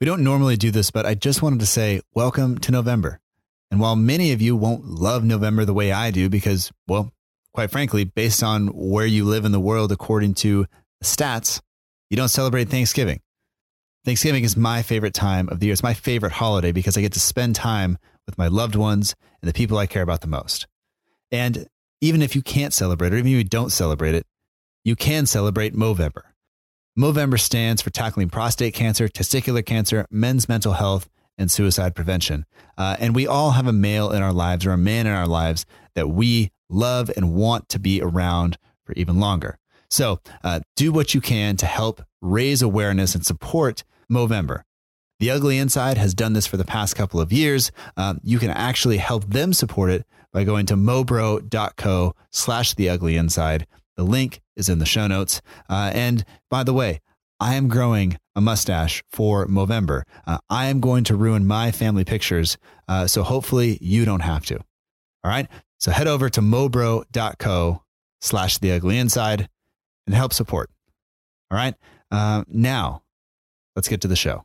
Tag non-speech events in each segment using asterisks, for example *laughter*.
We don't normally do this, but I just wanted to say welcome to November. And while many of you won't love November the way I do, because, well, quite frankly, based on where you live in the world, according to stats, you don't celebrate Thanksgiving. Thanksgiving is my favorite time of the year. It's my favorite holiday because I get to spend time with my loved ones and the people I care about the most. And even if you can't celebrate, or even if you don't celebrate it, you can celebrate Movember. Movember stands for tackling prostate cancer, testicular cancer, men's mental health, and suicide prevention. Uh, and we all have a male in our lives or a man in our lives that we love and want to be around for even longer. So uh, do what you can to help raise awareness and support Movember. The Ugly Inside has done this for the past couple of years. Um, you can actually help them support it by going to mobro.co slash the ugly inside. The link is in the show notes. Uh, and by the way, I am growing a mustache for Movember. Uh, I am going to ruin my family pictures. Uh, so hopefully you don't have to. All right. So head over to mobro.co slash the ugly inside and help support. All right. Uh, now let's get to the show.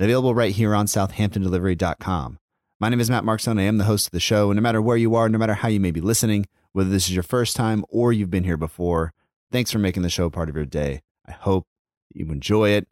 and available right here on southamptondelivery.com. My name is Matt Markstone. I am the host of the show, and no matter where you are, no matter how you may be listening, whether this is your first time or you've been here before, thanks for making the show part of your day. I hope you enjoy it.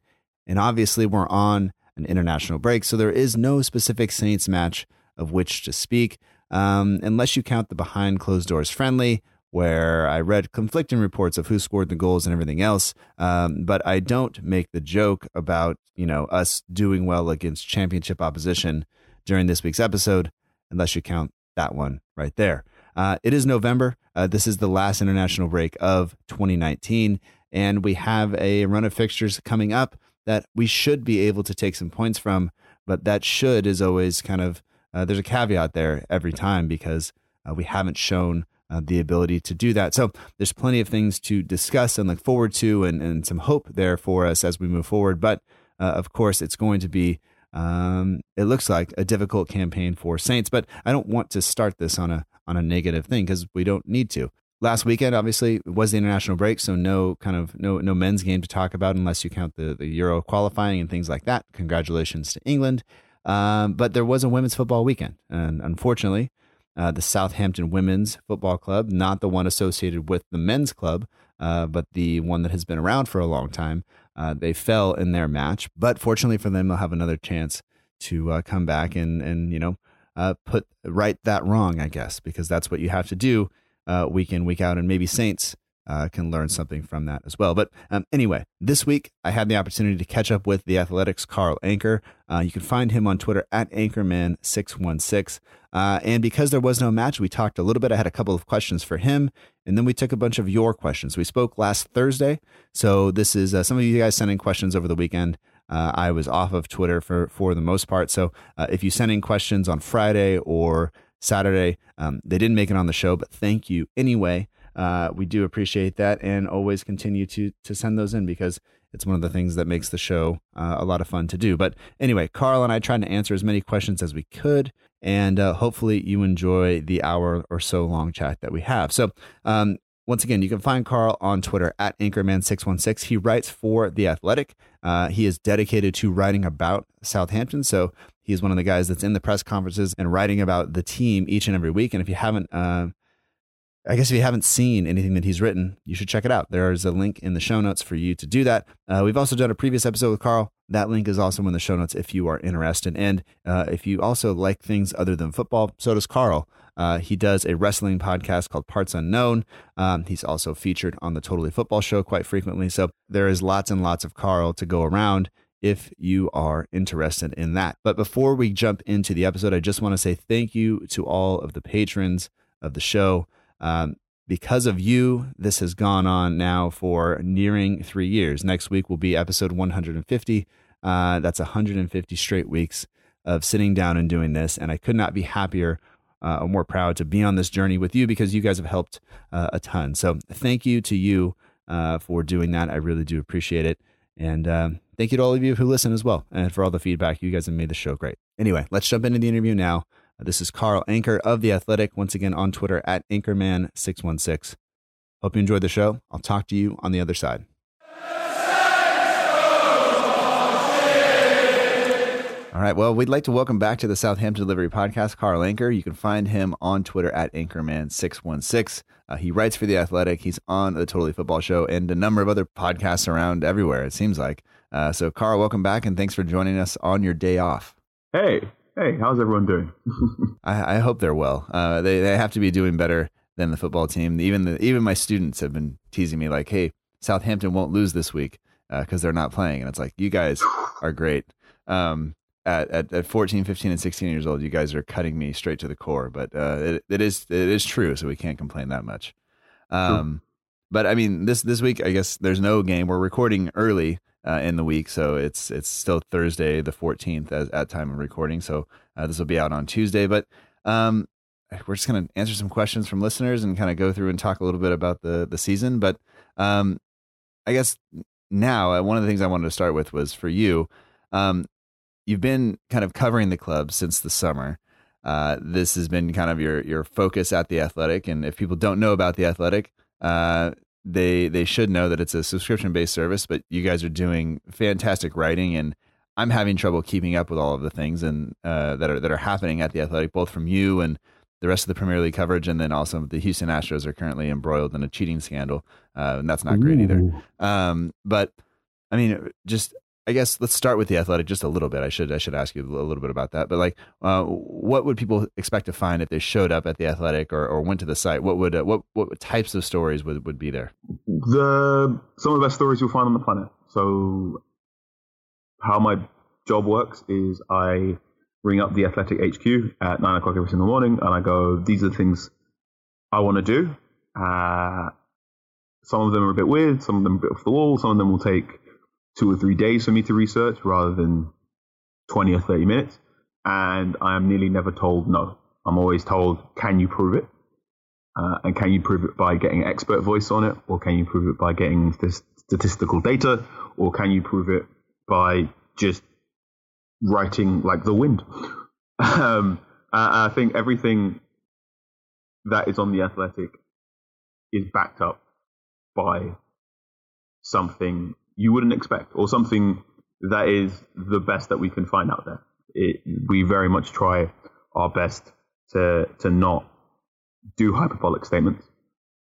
And obviously, we're on an international break, so there is no specific Saints match of which to speak, um, unless you count the behind closed doors friendly, where I read conflicting reports of who scored the goals and everything else. Um, but I don't make the joke about you know us doing well against championship opposition during this week's episode, unless you count that one right there. Uh, it is November. Uh, this is the last international break of 2019, and we have a run of fixtures coming up that we should be able to take some points from. But that should is always kind of uh, there's a caveat there every time because uh, we haven't shown uh, the ability to do that. So there's plenty of things to discuss and look forward to, and, and some hope there for us as we move forward. But uh, of course, it's going to be um, it looks like a difficult campaign for Saints. But I don't want to start this on a on a negative thing because we don't need to. Last weekend, obviously, was the international break, so no kind of no no men's game to talk about unless you count the the Euro qualifying and things like that. Congratulations to England. Um, but there was a women's football weekend, and unfortunately, uh, the Southampton Women's Football Club, not the one associated with the men's club, uh, but the one that has been around for a long time, uh, they fell in their match. But fortunately for them, they'll have another chance to uh, come back and and you know uh, put right that wrong, I guess, because that's what you have to do uh, week in week out, and maybe Saints uh, can learn something from that as well. But um, anyway, this week I had the opportunity to catch up with the Athletics Carl Anka. Uh, you can find him on Twitter at Ankaman616. Uh, and because there was no match, we talked a little bit. I had a couple of questions for him, and then we took a bunch of your questions. We spoke last Thursday, so this is uh, some of you guys sending questions over the weekend. Uh, I was off of Twitter for for the most part, so uh, if you send in questions on Friday or Saturday, um, they didn't make it on the show, but thank you anyway. Uh, we do appreciate that, and always continue to to send those in because it's one of the things that makes the show uh, a lot of fun to do. But anyway, Carl and I tried to answer as many questions as we could, and uh, hopefully you enjoy the hour or so long chat that we have. So. Um, once again, you can find Carl on Twitter at Ankaman616. He writes for The Athletic. Uh, he is dedicated to writing about Southampton. So he's one of the guys that's in the press conferences and writing about the team each and every week. And if you haven't uh, I guess if you haven't seen anything that he's written, you should check it out. There is a link in the show notes for you to do that. Uh, we've also done a previous episode with Carl. That link is also in the show notes if you are interested. And uh, if you also like things other than football, so does Carl. Uh, he does a wrestling podcast called Parts Unknown. Um, he's also featured on the Totally Football Show quite frequently. So there is lots and lots of Carl to go around if you are interested in that. But before we jump into the episode, I just want to say thank you to all of the patrons of the show. Um, because of you, this has gone on now for nearing three years. Next week will be episode 150. Uh, that's 150 straight weeks of sitting down and doing this. And I could not be happier uh, or more proud to be on this journey with you because you guys have helped uh, a ton. So thank you to you uh, for doing that. I really do appreciate it. And um, thank you to all of you who listen as well and for all the feedback. You guys have made the show great. Anyway, let's jump into the interview now. This is Carl Anka of The Athletic, once again on Twitter at Ankaman616. Hope you enjoyed the show. I'll talk to you on the other side. All right. Well, we'd like to welcome back to the Southampton Delivery Podcast, Carl Anka. You can find him on Twitter at Ankaman616. Uh, he writes for The Athletic. He's on the Totally Football Show and a number of other podcasts around everywhere, it seems like. Uh, so, Carl, welcome back and thanks for joining us on your day off. Hey, hey, how's everyone doing? *laughs* I, I, hope they're well. Uh, they, they have to be doing better than the football team. Even the, even my students have been teasing me like, hey, Southampton won't lose this week because uh, they're not playing. And it's like, you guys are great. Um, at, at, at 14, 15, and 16 years old, you guys are cutting me straight to the core. But uh, it, it is it is true, so we can't complain that much. Um, but I mean, this this week, I guess there's no game. We're recording early uh, in the week, so it's it's still Thursday the 14th as, at time of recording. So uh, this will be out on Tuesday. But um, we're just gonna answer some questions from listeners and kind of go through and talk a little bit about the the season. But um, I guess now uh, one of the things I wanted to start with was for you. Um, you've been kind of covering the club since the summer. Uh, this has been kind of your your focus at the Athletic, and if people don't know about the Athletic, uh, they they should know that it's a subscription based service. But you guys are doing fantastic writing, and I'm having trouble keeping up with all of the things and uh, that are that are happening at the Athletic, both from you and the rest of the Premier League coverage, and then also the Houston Astros are currently embroiled in a cheating scandal, uh, and that's not great either. Um, but I mean, just I guess let's start with the athletic just a little bit. I should I should ask you a little bit about that. But like, uh, what would people expect to find if they showed up at the athletic or, or went to the site? What would uh, what what types of stories would, would be there? The some of the best stories you'll find on the planet. So, how my job works is I ring up the athletic HQ at nine o'clock every single morning, and I go, "These are the things I want to do." Uh, some of them are a bit weird. Some of them a bit off the wall. Some of them will take two or three days for me to research rather than 20 or 30 minutes. And I am nearly never told no. I'm always told, can you prove it? Uh, and can you prove it by getting expert voice on it? Or can you prove it by getting this statistical data? Or can you prove it by just writing like the wind? *laughs* um, I think everything that is on the athletic is backed up by something you wouldn't expect, or something that is the best that we can find out there. It, we very much try our best to to not do hyperbolic statements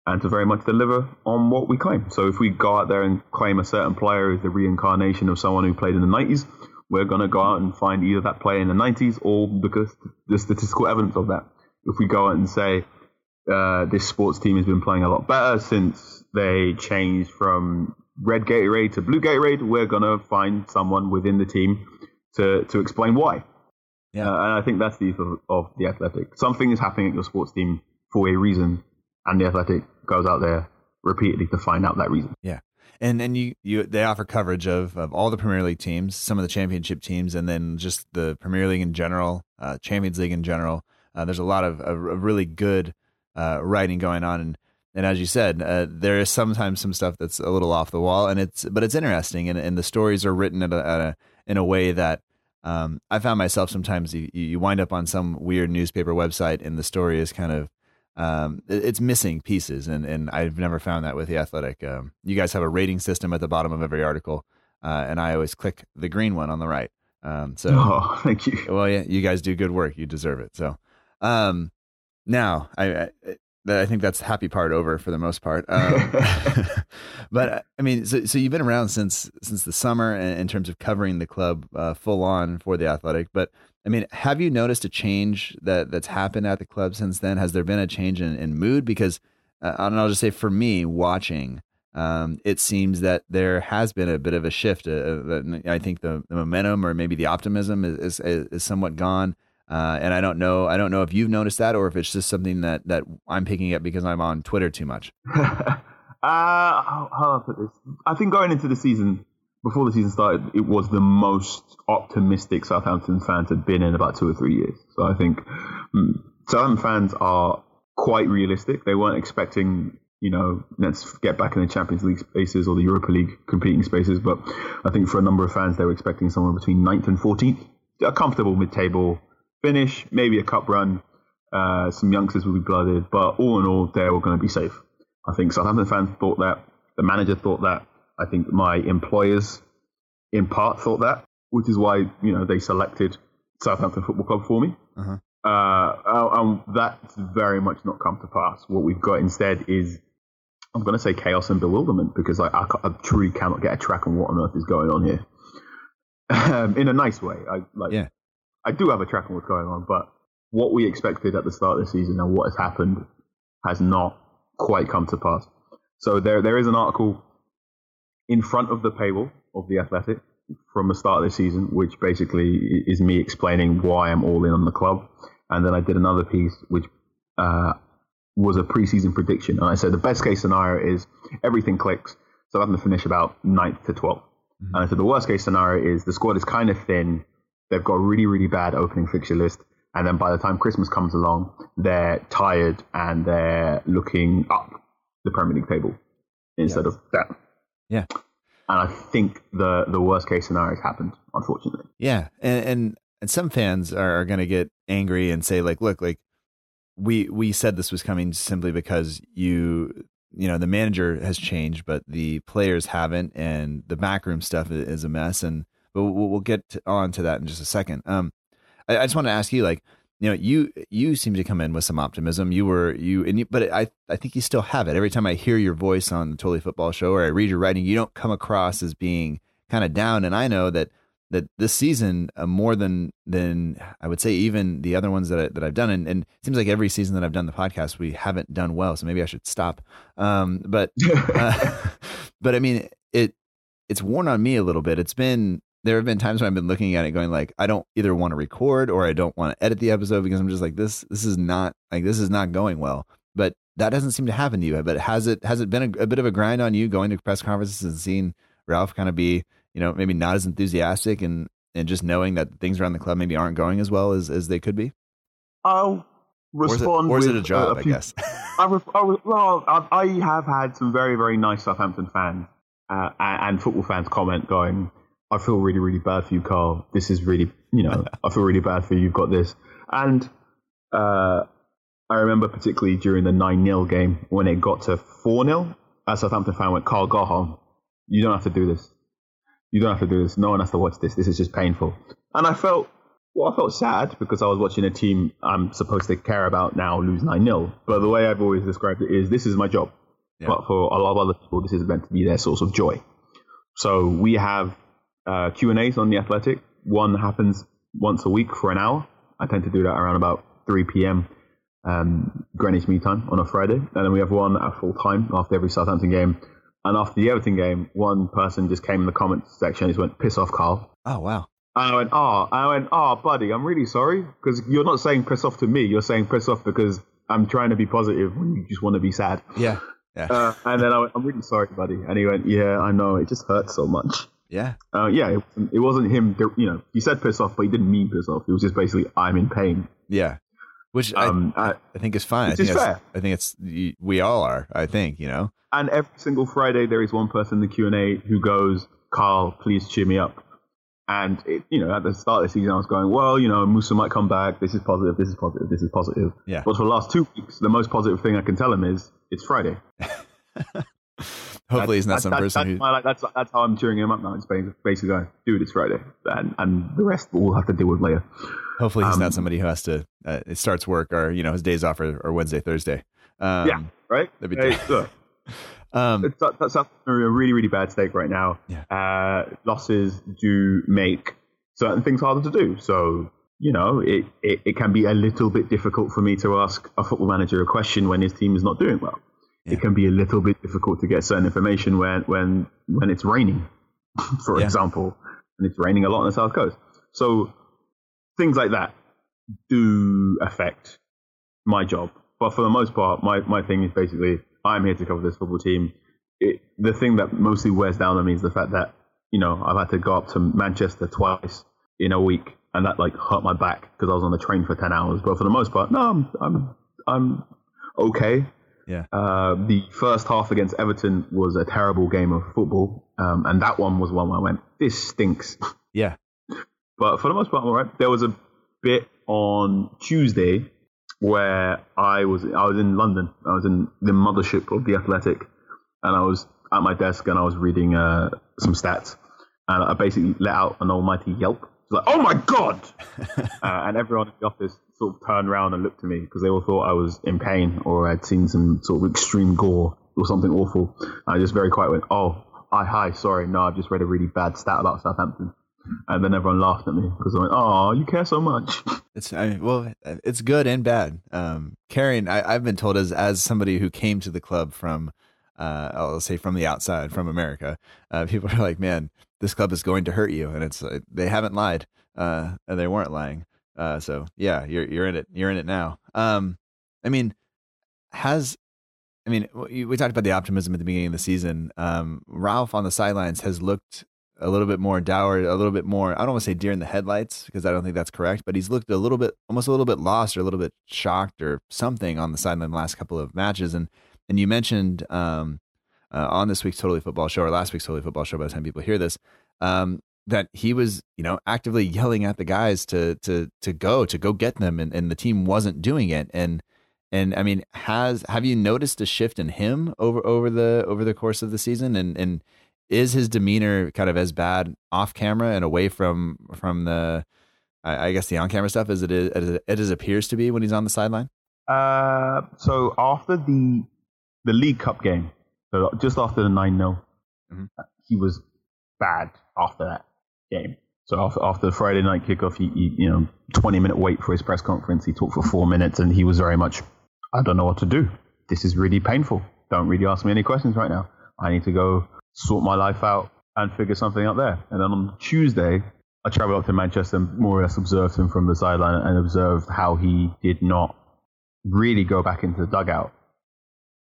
and to very much deliver on what we claim. So if we go out there and claim a certain player is the reincarnation of someone who played in the 90s, we're going to go out and find either that player in the 90s or because the statistical evidence of that. If we go out and say uh, this sports team has been playing a lot better since they changed from red Gatorade to blue Gatorade, we're gonna find someone within the team to to explain why. Yeah, uh, and I think that's the of, of the athletic. Something is happening at your sports team for a reason, and the athletic goes out there repeatedly to find out that reason. Yeah. And and you, you they offer coverage of, of all the Premier League teams, some of the championship teams, and then just the Premier League in general, uh, Champions League in general. Uh, there's a lot of, of, of really good uh, writing going on, and and as you said, uh, there is sometimes some stuff that's a little off the wall, and it's but it's interesting, and, and the stories are written at a, at a in a way that um, I found myself sometimes you, you wind up on some weird newspaper website, and the story is kind of um, it's missing pieces, and and I've never found that with the Athletic. Um, you guys have a rating system at the bottom of every article, uh, and I always click the green one on the right. Um, so, *laughs* oh, thank you. Well, yeah, you guys do good work. You deserve it. So, um, now I, I I think that's the happy part over for the most part. Um, *laughs* *laughs* but I mean, so, so you've been around since since the summer in, in terms of covering the club uh, full on for the Athletic. But I mean, have you noticed a change that that's happened at the club since then? Has there been a change in, in mood? Because uh, and I'll just say for me, watching, um, it seems that there has been a bit of a shift. Uh, uh I think the, the, momentum or maybe the optimism is, is, is somewhat gone. Uh, and I don't know. I don't know if you've noticed that, or if it's just something that that I'm picking up because I'm on Twitter too much. *laughs* uh, how, how I put this? I think going into the season, before the season started, it was the most optimistic Southampton fans had been in about two or three years. So I think um, Southampton fans are quite realistic. They weren't expecting, you know, let's get back in the Champions League spaces or the Europa League competing spaces. But I think for a number of fans, they were expecting somewhere between 9th and 14th, a comfortable mid-table finish, maybe a cup run. Uh, some youngsters will be blooded, but all in all, they were going to be safe. I think Southampton fans thought that. The manager thought that. I think my employers, in part, thought that, which is why you know they selected Southampton Football Club for me. Uh-huh. Uh, and that's very much not come to pass. What we've got instead is, I'm going to say chaos and bewilderment because I, I, I, truly cannot get a track on what on earth is going on here. *laughs* Um, in a nice way, I like. Yeah. I do have a track on what's going on, but what we expected at the start of the season and what has happened has not quite come to pass. So there, there is an article in front of the paywall of the Athletic from the start of the season, which basically is me explaining why I'm all in on the club. And then I did another piece which uh, was a preseason prediction. And I said the best case scenario is everything clicks, so I'm going to finish about 9th to 12th. Mm-hmm. And I said the worst case scenario is the squad is kind of thin, they've got a really, really bad opening fixture list. And then by the time Christmas comes along, they're tired and they're looking up the Premier League table instead of down. Yeah. And I think the the worst case scenario has happened, unfortunately. Yeah, and and, and some fans are, are going to get angry and say like, look, like we we said this was coming simply because you you know the manager has changed, but the players haven't, and the backroom stuff is a mess. And but we'll, we'll get on to that in just a second. Um, I, I just want to ask you, like, you know, you you seem to come in with some optimism. You were you and you, but I I think you still have it. Every time I hear your voice on the Totally Football Show or I read your writing, you don't come across as being kind of down. And I know that that this season uh, more than than I would say even the other ones that I, that I've done, and, and, it seems like every season that I've done the podcast, we haven't done well. So maybe I should stop. Um, but *laughs* uh, *laughs* but I mean it it's worn on me a little bit. It's been there have been times when I've been looking at it going like I don't either want to record or I don't want to edit the episode because I'm just like this this is not like this is not going well. But that doesn't seem to happen to you. But has it has it been a, a bit of a grind on you going to press conferences and seeing Ralph kind of be you know maybe not as enthusiastic and and just knowing that things around the club maybe aren't going as well as as they could be? I'll respond. Or is it, or is it a job? A, a few, I guess. I, I, well, I, have had some very very nice Southampton fans uh, and football fans comment going I feel really, really bad for you, Carl. This is really, you know, *laughs* I feel really bad for you. You've got this. And uh, I remember particularly during the 9 0 game when it got to 4 0, as Southampton fan went, Carl, go home. You don't have to do this. You don't have to do this. No one has to watch this. This is just painful. And I felt, well, I felt sad because I was watching a team I'm supposed to care about now lose 9 0. But the way I've always described it is this is my job. Yeah. But for a lot of other people, this is meant to be their source of joy. So we have uh, Q and A's on the Athletic. One happens once a week for an hour. I tend to do that around about 3 p.m. Um, Greenwich Mean Time on a Friday, and then we have one at full time after every Southampton game. And after the Everton game, one person just came in the comments section and just went, "Piss off, Carl." Oh wow. And I went, "Oh," I went, "Oh, buddy, I'm really sorry because you're not saying piss off to me. You're saying piss off because I'm trying to be positive when you just want to be sad." Yeah. Yeah. Uh, and then I went, "I'm really sorry, buddy." And he went, "Yeah, I know. It just hurts so much." Yeah. Uh, yeah, it, it, wasn't him. You know, he said piss off, but he didn't mean piss off. It was just basically, I'm in pain. Yeah. Which um, I, I, think is fine. I think, fair. I think it's we all are. I think you know. And every single Friday, there is one person in the Q and A who goes, "Carl, please cheer me up." And it, you know, at the start of the season, I was going, "Well, you know, Moussa might come back. This is positive. This is positive. This is positive." Yeah. But for the last two weeks, the most positive thing I can tell him is it's Friday. *laughs* Hopefully, he's not some that's, person that's who. My, like, that's that's how I'm cheering him up now. It's basically going, dude, it's Friday, and and the rest we'll have to deal with later. Hopefully, he's um, not somebody who has to. Uh, it starts work or you know his days off or, or Wednesday, Thursday. Um, yeah, right. that'd be Hey, *laughs* look, Um, it's, that's Hampton a really, really bad state right now. Yeah. Uh, losses do make certain things harder to do. So, you know, it, it, it can be a little bit difficult for me to ask a football manager a question when his team is not doing well. Yeah. It can be a little bit difficult to get certain information when, when, when it's raining, *laughs* for Yeah. example, and it's raining a lot on the South Coast. So things like that do affect my job. But for the most part, my, my thing is basically I'm here to cover this football team. It, the thing that mostly wears down on me is the fact that, you know, I've had to go up to Manchester twice in a week and that like hurt my back because I was on the train for 10 hours. But for the most part, no, I'm, I'm, I'm okay. Yeah. Uh, the first half against Everton was a terrible game of football. Um, and that one was one where I went, this stinks. *laughs* yeah. But for the most part, I'm all right. There was a bit on Tuesday where I was I was in London. I was in the mothership of the Athletic, and I was at my desk and I was reading uh, some stats, and I basically let out an almighty yelp. Like, oh my god! *laughs* uh, and everyone in the office sort of turned around and looked at me because they all thought I was in pain or I'd seen some sort of extreme gore or something awful. And I just very quiet went, oh, I hi, sorry, no, I've just read a really bad stat about Southampton. And then everyone laughed at me because I went, "Oh, you care so much." *laughs* It's I mean, well, it's good and bad. Um, carrying, I, I've been told as as somebody who came to the club from, uh, I'll say from the outside, from America, uh, *laughs* people are like, "Man, this club is going to hurt you," and it's uh, they haven't lied, uh, and they weren't lying. Uh, so yeah, you're you're in it. You're in it now. Um, I mean, has I mean, we we talked about the optimism at the beginning of the season. Um, Ralph on the sidelines has looked a little bit more dour, a little bit more, I don't want to say deer in the headlights because I don't think that's correct, but he's looked a little bit, almost a little bit lost or a little bit shocked or something on the sideline the last couple of matches. And, and you mentioned, um, uh, on this week's Totally Football show or last week's Totally Football show by the time people hear this, um, that he was, you know, actively yelling at the guys to, to, to go, to go get them. And, and the team wasn't doing it. And, and I mean, has, have you noticed a shift in him over, over the, over the course of the season? And, and, is his demeanor kind of as bad off camera and away from from the I, guess the on camera stuff as it is as it, appears to be when he's on the sideline? Uh, so after the the League Cup game, so just after the nine 0 Mhm. he was bad after that game. So after, after the Friday night kickoff, he, he you know twenty minute wait for his press conference. He talked for four minutes, and he was very much, I don't know what to do. This is really painful. Don't really ask me any questions right now. I need to go sort my life out and figure something out there. And then on Tuesday, I traveled up to Manchester and more or less observed him from the sideline and observed how he did not really go back into the dugout.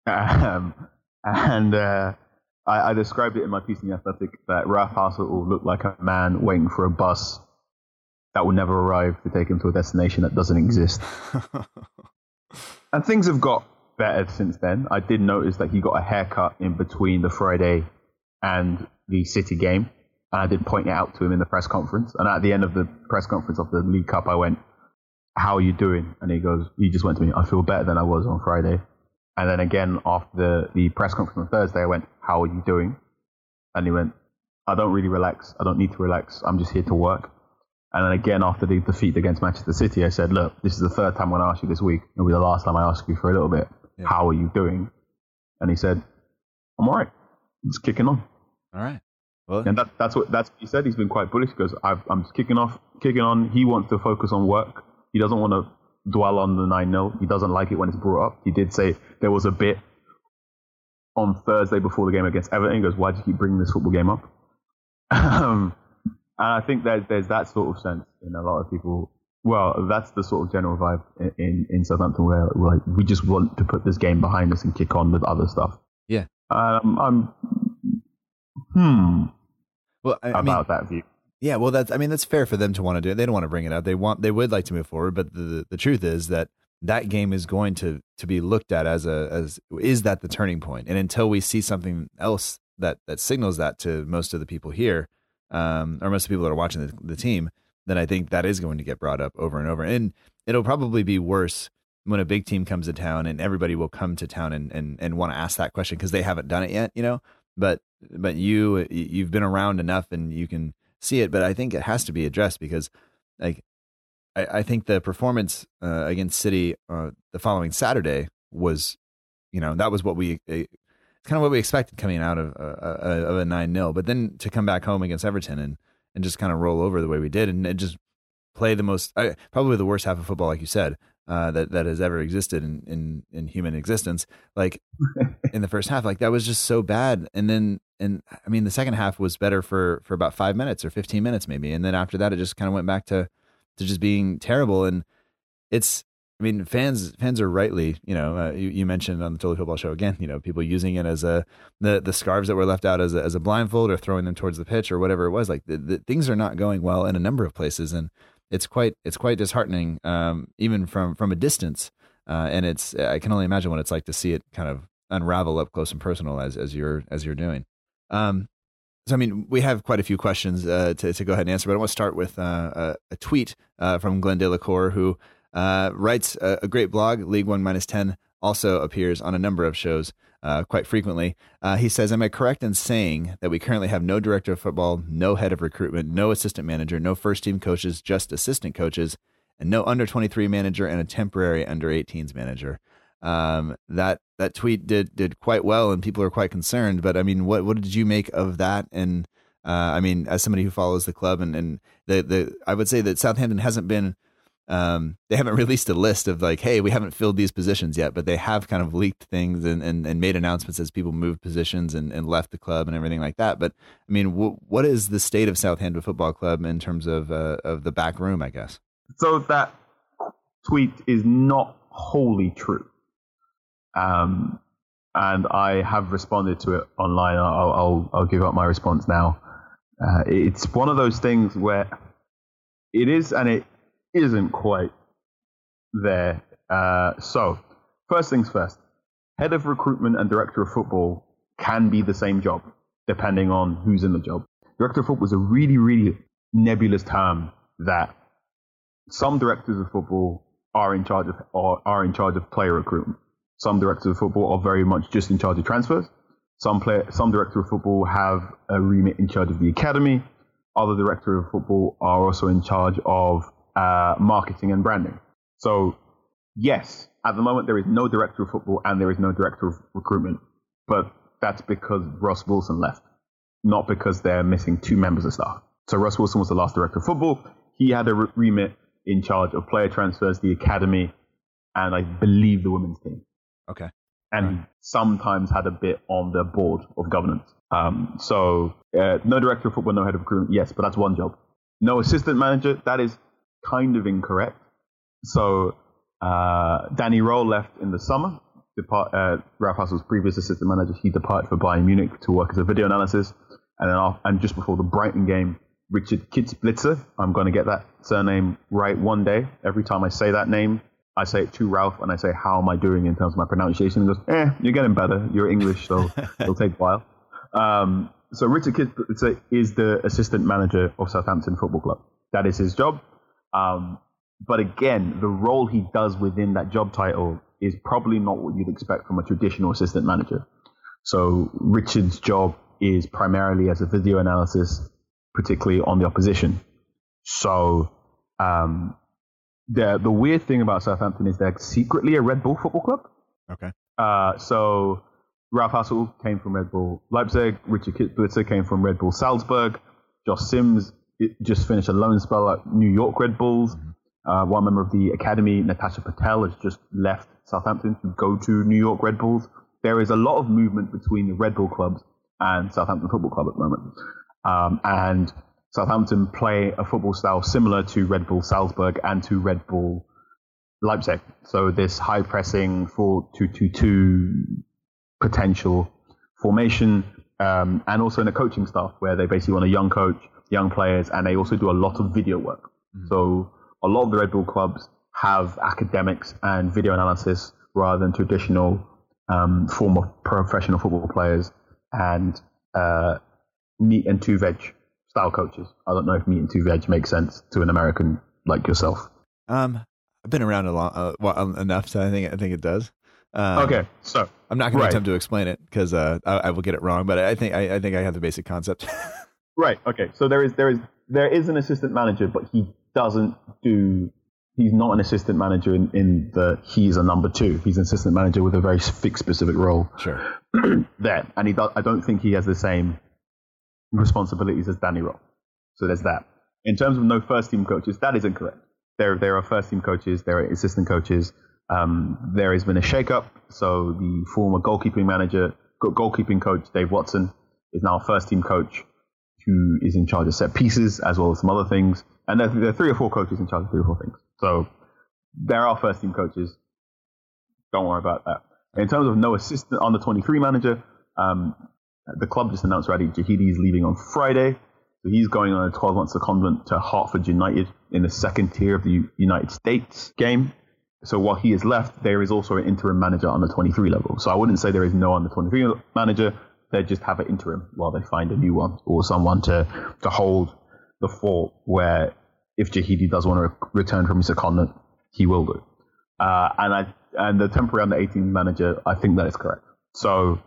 Um, and uh, I, I described it in my piece in the Athletic that Ralph Hasenhuttl looked like a man waiting for a bus that will never arrive to take him to a destination that doesn't exist. *laughs* and things have got better since then. I did notice that he got a haircut in between the Friday and the City game. And I did point it out to him in the press conference. And at the end of the press conference of the League Cup, I went, How are you doing? And he goes, He just went to me, I feel better than I was on Friday. And then again, after the, the press conference on Thursday, I went, How are you doing? And he went, I don't really relax. I don't need to relax. I'm just here to work. And then again, after the defeat against Manchester City, I said, Look, this is the third time I'm going to ask you this week. It'll be the last time I ask you for a little bit. Yeah. How are you doing? And he said, I'm all right. Just kicking on. All right. Well, And that, that's what that's what he said. He's been quite bullish because I've, I'm just kicking off, kicking on. He wants to focus on work. He doesn't want to dwell on the 9 0. He doesn't like it when it's brought up. He did say there was a bit on Thursday before the game against Everton. He goes, Why do you keep bringing this football game up? *laughs* um, and I think there's, there's that sort of sense in a lot of people. Well, that's the sort of general vibe in, in, in Southampton where like, we just want to put this game behind us and kick on with other stuff. Yeah. Um, I'm, hmm, well, I, I mean, about that view. Yeah, well, that's I mean that's fair for them to want to do it. They don't want to bring it out. They want they would like to move forward, but the the truth is that that game is going to to be looked at as a as is that the turning point. And until we see something else that that signals that to most of the people here, um, or most of the people that are watching the, the team, then I think that is going to get brought up over and over. And it'll probably be worse when a big team comes to town and everybody will come to town and and, and want to ask that question because they haven't done it yet, you know. But but you you've been around enough and you can see it, but I think it has to be addressed because, like, I, I think the performance uh, against City uh, the following Saturday was you know that was what we it's kind of what we expected coming out of uh, uh, of a nine 0 But then to come back home against Everton and and just kind of roll over the way we did and, and just play the most uh, probably the worst half of football, like you said, uh, that that has ever existed in in, in human existence. Like *laughs* in the first half, like that was just so bad. And then and I mean the second half was better for for about five minutes or fifteen minutes maybe, and then after that it just kind of went back to to just being terrible. And it's I mean, fans fans are rightly, you know, uh, you, you, mentioned on the Totally Football Show again, you know, people using it as a the the scarves that were left out as a, as a blindfold or throwing them towards the pitch or whatever it was. Like the, the, things are not going well in a number of places, and it's quite it's quite disheartening, um, even from from a distance. Uh, and it's I can only imagine what it's like to see it kind of unravel up close and personal as as you're as you're doing. Um, so I mean, we have quite a few questions uh, to to go ahead and answer, but I want to start with uh, a, tweet uh, from Glenn Delacour who uh, writes a, a, great blog, League One Minus 10, also appears on a number of shows uh, quite frequently. Uh, he says, Am I correct in saying that we currently have no director of football, no head of recruitment, no assistant manager, no first team coaches, just assistant coaches, and no under 23 manager and a temporary under 18s manager? Um, that that tweet did did quite well, and people are quite concerned. But I mean, what what did you make of that? And uh, I mean, as somebody who follows the club, and, and the the I would say that Southampton hasn't been um, they haven't *laughs* released a list of like, hey, we haven't filled these positions yet, but they have kind of leaked things and, and, and made announcements as people moved positions and, and left the club and everything like that. But I mean, w- what is the state of Southampton Football Club in terms of uh, of the back room? I guess. So that tweet is not wholly true, um, and I have responded to it online. I'll I'll, I'll give up my response now. Uh, it's one of those things where it is, and it isn't quite there. Uh, so, first things first head of recruitment and director of football can be the same job, depending on who's in the job. Director of football is a really, really nebulous term that some directors of football are in charge of are, are in charge of player recruitment. Some directors of football are very much just in charge of transfers. Some player, some director of football have a remit in charge of the academy. Other director of football are also in charge of uh, marketing and branding. So, yes, at the moment there is no director of football and there is no director of recruitment, but that's because Ross Wilson left, not because they're missing two members of staff. So Ross Wilson was the last director of football. He had a remit in charge of player transfers, the academy, and I believe the women's team. Okay. And right. sometimes had a bit on the board of governance. Um, so uh, no director of football, no head of recruitment. Yes, but that's one job. No assistant manager. That is kind of incorrect. So uh, Danny Röhl left in the summer. Depart, uh, Ralph Hasenhüttl's previous assistant manager, he departed for Bayern Munich to work as a video analysis. And then off, and just before the Brighton game, Richard Kitzbichler, I'm going to get that surname right one day. Every time I say that name, I say it to Ralph and I say, How am I doing in terms of my pronunciation? He goes, Eh, you're getting better. You're English, so *laughs* it'll take a while. Um, so Richard is the assistant manager of Southampton Football Club. That is his job. Um, but again, the role he does within that job title is probably not what you'd expect from a traditional assistant manager. So Richard's job is primarily as a video analysis, particularly on the opposition. So um, the the weird thing about Southampton is they're secretly a Red Bull football club. Okay. Uh, so Ralph Hasenhüttl came from Red Bull Leipzig. Richard Kitzbichler came from Red Bull Salzburg. Josh Sims just finished a loan spell at New York Red Bulls. Mm-hmm. Uh, one member of the academy, Natasha Patel, has just left Southampton to go to New York Red Bulls. There is a lot of movement between the Red Bull clubs and Southampton Football Club at the moment. Um, and Southampton play a football style similar to Red Bull Salzburg and to Red Bull Leipzig. So this high pressing 4-2-2-2 potential formation, um, and also in the coaching staff where they basically want a young coach young players, and they also do a lot of video work. Mm-hmm. So a lot of the Red Bull clubs have academics and video analysis rather than traditional um, form of professional football players and uh, meat and two veg style coaches. I don't know if meat and two veg makes sense to an American like yourself. Um, I've been around a long uh, well, um, enough, so I think I think it does. Um, okay, so I'm not going right. to attempt to explain it because uh, I, I, will get it wrong, but I think I, I think I have the basic concept. *laughs* Right. Okay. So there is there is there is an assistant manager, but he doesn't do he's not an assistant manager in, in the he's a number two. He's an assistant manager with a very fixed specific role. Sure. *clears throat* there, and he does, I don't think he has the same responsibilities as Danny Röhl. So there's that. In terms of no first team coaches, that is incorrect. There there are first team coaches, there are assistant coaches. Um, there has been a shake-up. So the former goalkeeping manager, goalkeeping coach Dave Watson is now a first team coach who is in charge of set pieces as well as some other things. And there, there are three or four coaches in charge of three or four things. So there are first team coaches. Don't worry about that. In terms of no assistant on the 23 manager, um, the club just announced Radhi Jaidi is leaving on Friday. So he's going on a 12 month secondment to Hartford United in the second tier of the United States game. So while he is left, there is also an interim manager on the 23 level. So I wouldn't say there is no the 23 manager. They just have an interim while they find a new one or someone to, to hold the fort where if Jaidi does want to return from his secondment, he will do. Uh, and I and the temporary under 18 manager, I think that is correct. So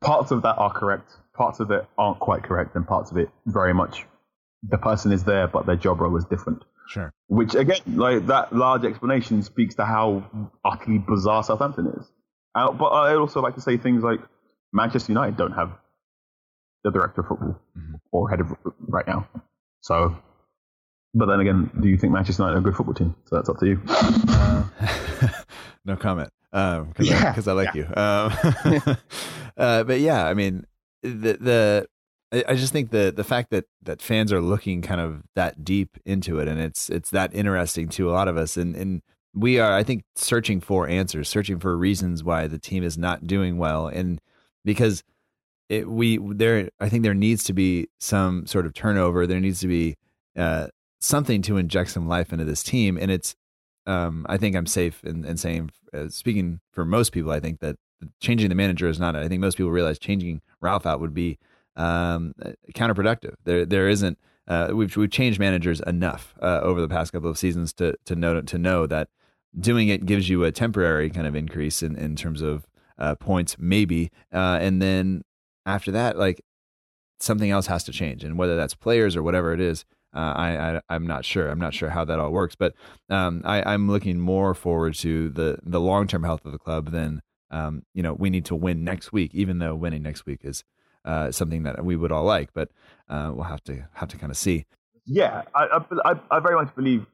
parts of that are correct, parts of it aren't quite correct, and parts of it very much the person is there, but their job role is different. Sure. Which again, like that large explanation speaks to how utterly bizarre Southampton is. Uh, but I also like to say things like Manchester United don't have the director of football mm-hmm. or head of right now. So, but then again, do you think Manchester United are a good football team? So that's up to you. Uh, *laughs* no comment. Um, cause yeah. I, I like yeah. you. Um, *laughs* *laughs* uh, but yeah, I mean, the, the, I just think the the fact that that fans are looking kind of that deep into it, and it's it's that interesting to a lot of us, and and we are, I think, searching for answers, searching for reasons why the team is not doing well, and because it, we there I think there needs to be some sort of turnover. There needs to be uh, something to inject some life into this team, and it's um, I think I'm safe in, in saying uh, speaking for most people. I think that changing the manager is not. I think most people realize changing Ralph out would be um, counterproductive. There there isn't. Uh, we've we've changed managers enough uh, over the past couple of seasons to to know to know that doing it gives you a temporary kind of increase in, in terms of uh, points, maybe, uh, and then after that, like something else has to change, and whether that's players or whatever it is, uh, I, I am not sure. I'm not sure how that all works, but um, I, I'm looking more forward to the the long term health of the club than um, you know we need to win next week, even though winning next week is uh, something that we would all like, but uh, we'll have to have to kind of see. Yeah, I, I, I very much believe.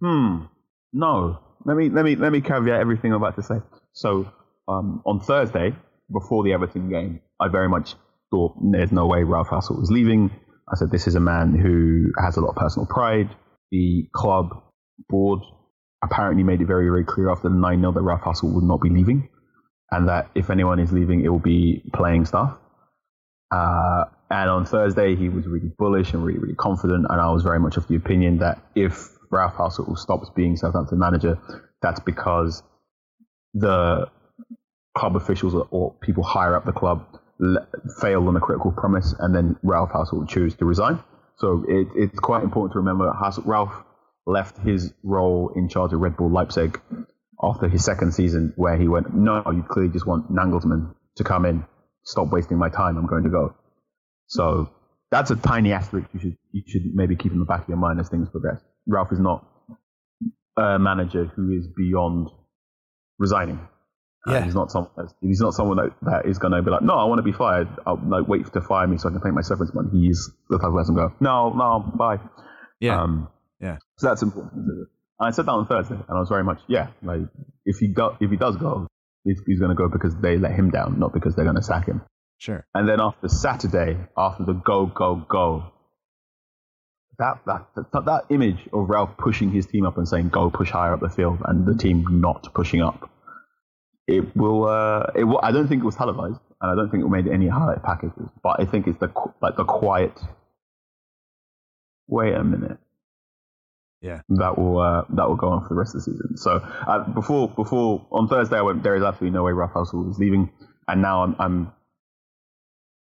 Hmm. No. Let me let me let me caveat everything I'm about to say. So um, on Thursday, before the Everton game, I very much thought there's no way Ralph Hasenhüttl was leaving. I said this is a man who has a lot of personal pride. The club board apparently made it very, very clear after the 9 0 that Ralph Hasenhüttl would not be leaving, and that if anyone is leaving, it will be playing staff. Uh, and on Thursday, he was really bullish and really, really confident. And I was very much of the opinion that if Ralph Hasenhüttl stops being Southampton manager, that's because the club officials or people higher up the club failed on a critical premise, and then Ralph Hasenhüttl would choose to resign. So it, it's quite important to remember Ralph left his role in charge of Red Bull Leipzig after his second season, where he went, "No, you clearly just want Nagelsmann to come in, stop wasting my time. I'm going to go." So that's a tiny asterisk you should you should maybe keep in the back of your mind as things progress. Ralph is not a manager who is beyond resigning. Yeah. he's not someone. He's not someone that, that is going to be like, no, I want to be fired. I'll like wait to fire me so I can pay my severance money. He's the type of person go, no, no, bye. Yeah. Um, yeah. So that's important. I said that on Thursday, and I was very much, yeah, like if he go, if he does go, he's, he's going to go because they let him down, not because they're going to sack him. Sure. And then after Saturday, after the go, go, go, that, that, that, that image of Ralph pushing his team up and saying, go push higher up the field, and the team not pushing up it will. Uh, it will, I don't think it was televised, and I don't think it made any highlight packages. But I think it's the like the quiet. Wait a minute. Yeah. That will uh, that will go on for the rest of the season. So uh, before before on Thursday, I went. There is absolutely no way Ralph Hasenhüttl is leaving, and now I'm, I'm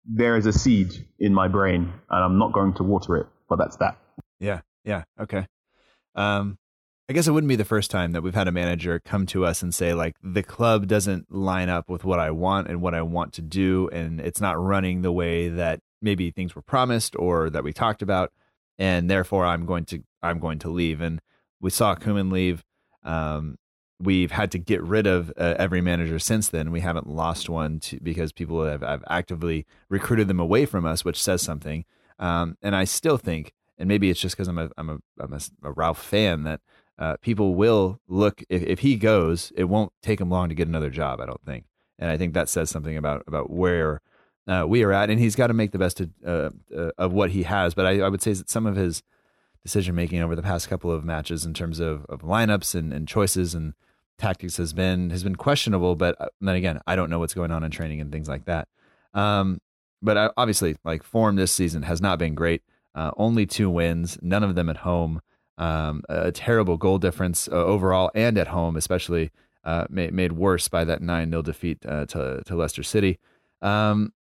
there is a seed in my brain, and I'm not going to water it. But that's that. Yeah. Yeah. Okay. Um, I guess it wouldn't be the first time that we've had a manager come to us and say like the club doesn't line up with what I want and what I want to do and it's not running the way that maybe things were promised or that we talked about and therefore I'm going to I'm going to leave and we saw Koeman leave. Um, we've had to get rid of uh, every manager since then. We haven't lost one to, because people have, have, actively recruited them away from us, which says something. Um, and I still think, and maybe it's just because I'm a I'm a, I'm a, a Ralph fan that uh, people will look if, if he goes, it won't take him long to get another job. I don't think, and I think that says something about about where uh, we are at, and he's got to make the best of, uh, uh, of what he has. But I, I would say that some of his decision making over the past couple of matches in terms of, of lineups and, and choices and tactics has been has been questionable. But uh, then again, I don't know what's going on in training and things like that. Um, but I, obviously, like form this season has not been great. Uh, only two wins, none of them at home. Um, a terrible goal difference uh, overall and at home, especially made, made worse by that 9 0 defeat to, to Leicester City. Um,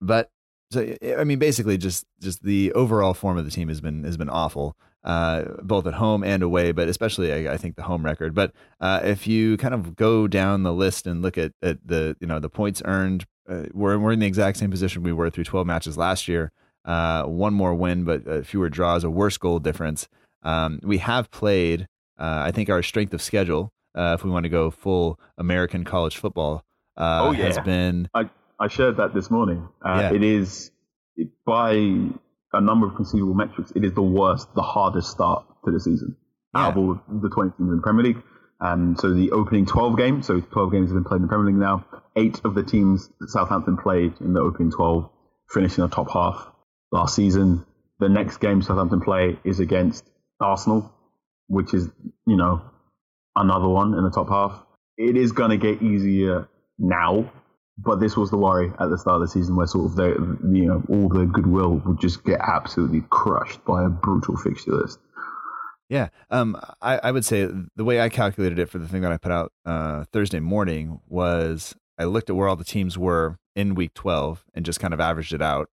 but so I mean, basically, just just the overall form of the team has been has been awful, uh, both at home and away. But especially, I, I think the home record. But uh, if you kind of go down the list and look at, at the you know the points earned, uh, we're we're in the exact same position we were through 12 matches last year. Uh, one more win, but fewer draws, a worse goal difference. Um, we have played. Uh, I think our strength of schedule, uh, if we want to go full American college football, oh, yeah. has been. I- I shared that this morning. Uh, yeah. It is by a number of conceivable metrics, it is the worst, the hardest start to the season yeah. out of all the 20 teams in the Premier League. And so the opening 12 games, so 12 games have been played in the Premier League now. Eight of the teams that Southampton played in the opening 12 finished in the top half last season. The next game Southampton play is against Arsenal, which is, you know, another one in the top half. It is going to get easier now but this was the worry at the start of the season where sort of the, you know all the goodwill would just get absolutely crushed by a brutal fixture list. Yeah, um, I, I would say the way I calculated it for the thing that I put out uh, Thursday morning was I looked at where all the teams were in week 12 and just kind of averaged it out,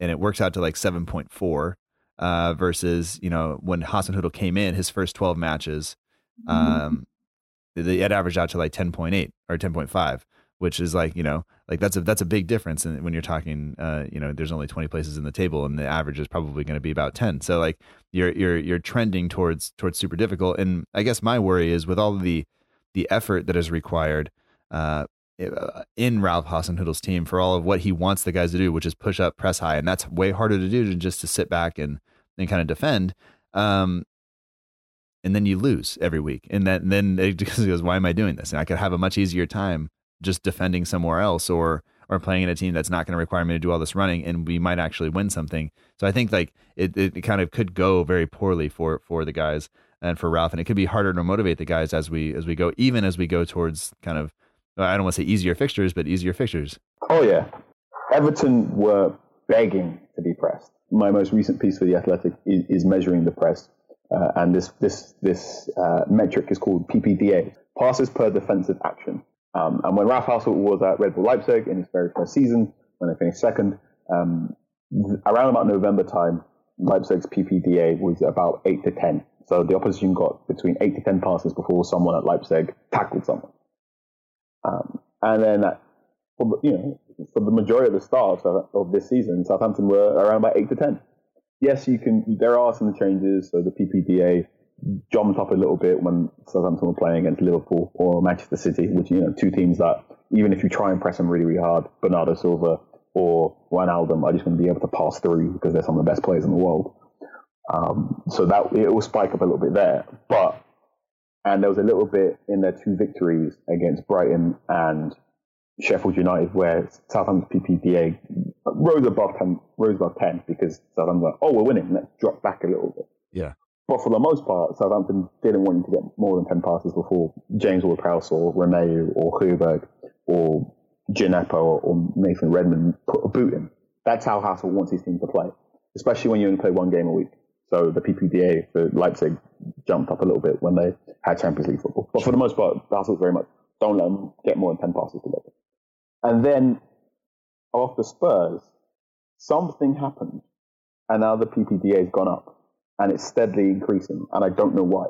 and it works out to like 7.4 uh, versus you know when Hasenhüttl came in his first 12 matches, um, mm-hmm. it averaged out to like 10.8 or 10.5 which is like you know like that's a that's a big difference and when you're talking uh you know there's only 20 places in the table and the average is probably going to be about 10 so like you're you're you're trending towards towards super difficult and i guess my worry is with all the the effort that is required uh in Ralph Hasenhüttl's team for all of what he wants the guys to do, which is push up, press high, and that's way harder to do than just to sit back and and kind of defend. Um, and then you lose every week, and then then it *laughs* just goes, "Why am I doing this?" And I could have a much easier time just defending somewhere else or or playing in a team that's not going to require me to do all this running and we might actually win something. So I think like it, it kind of could go very poorly for for the guys and for Ralph and it could be harder to motivate the guys as we as we go even as we go towards kind of I don't want to say easier fixtures but easier fixtures. Oh yeah. Everton were begging to be pressed. My most recent piece for the Athletic is, is measuring the press uh, and this this this uh, metric is called PPDA, passes per defensive action. Um, and when Ralph Hasenhüttl was at Red Bull Leipzig in his very first season, when they finished second, um, around about November time, Leipzig's PPDA was about 8 to 10. So the opposition got between 8 to 10 passes before someone at Leipzig tackled someone. Um, and then, uh, for, you know, for the majority of the start of, of this season, Southampton were around about 8 to 10. Yes, you can. There are some changes. So the PPDA jumped up a little bit when Southampton were playing against Liverpool or Manchester City, which you know two teams that even if you try and press them really really hard, Bernardo Silva or Wijnaldum are just going to be able to pass through because they're some of the best players in the world. Um, so that it will spike up a little bit there, but and there was a little bit in their two victories against Brighton and Sheffield United where Southampton's PPDA rose above ten, rose above ten because Southampton were oh we're winning, let's drop back a little bit. Yeah. But for the most part, Southampton didn't want you to get more than 10 passes before James Ward-Prowse or Romeu or Højbjerg or Djenepo or, or, Nathan Redmond put a boot in. That's how Hassel wants his team to play, especially when you only play one game a week. So the PPDA for Leipzig jumped up a little bit when they had Champions League football. But for the most part, Hassel's very much don't let them get more than 10 passes together. And then after Spurs, something happened and now the PPDA has gone up and it's steadily increasing, and I don't know why.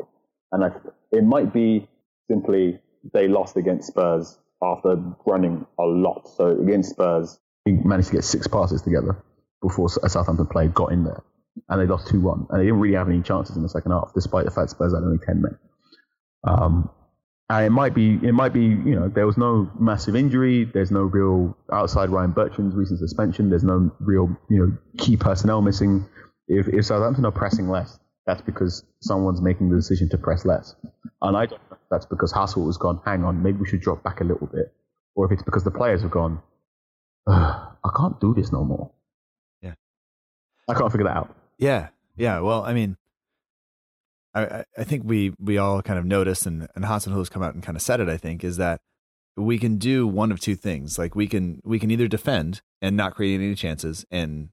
And I, it might be simply they lost against Spurs after running a lot. So against Spurs, he managed to get six passes together before a Southampton player got in there. and they lost two one, and they didn't really have any chances in the second half, despite the fact Spurs had only ten men. Um, and it might be, it might be, you know, there was no massive injury. There's no real outside Ryan Bertrand's recent suspension. There's no real, you know, key personnel missing. If, if Southampton are pressing less, that's because someone's making the decision to press less. And I don't know if that's because Hassel has gone, hang on, maybe we should drop back a little bit. Or if it's because the players have gone, *sighs* I can't do this no more. Yeah. I can't figure that out. Yeah. Yeah. Well, I mean, I, I think we, we all kind of noticed and, and Hasenhüttl has come out and kind of said it, I think, is that we can do one of two things. Like we can, we can either defend and not create any chances and,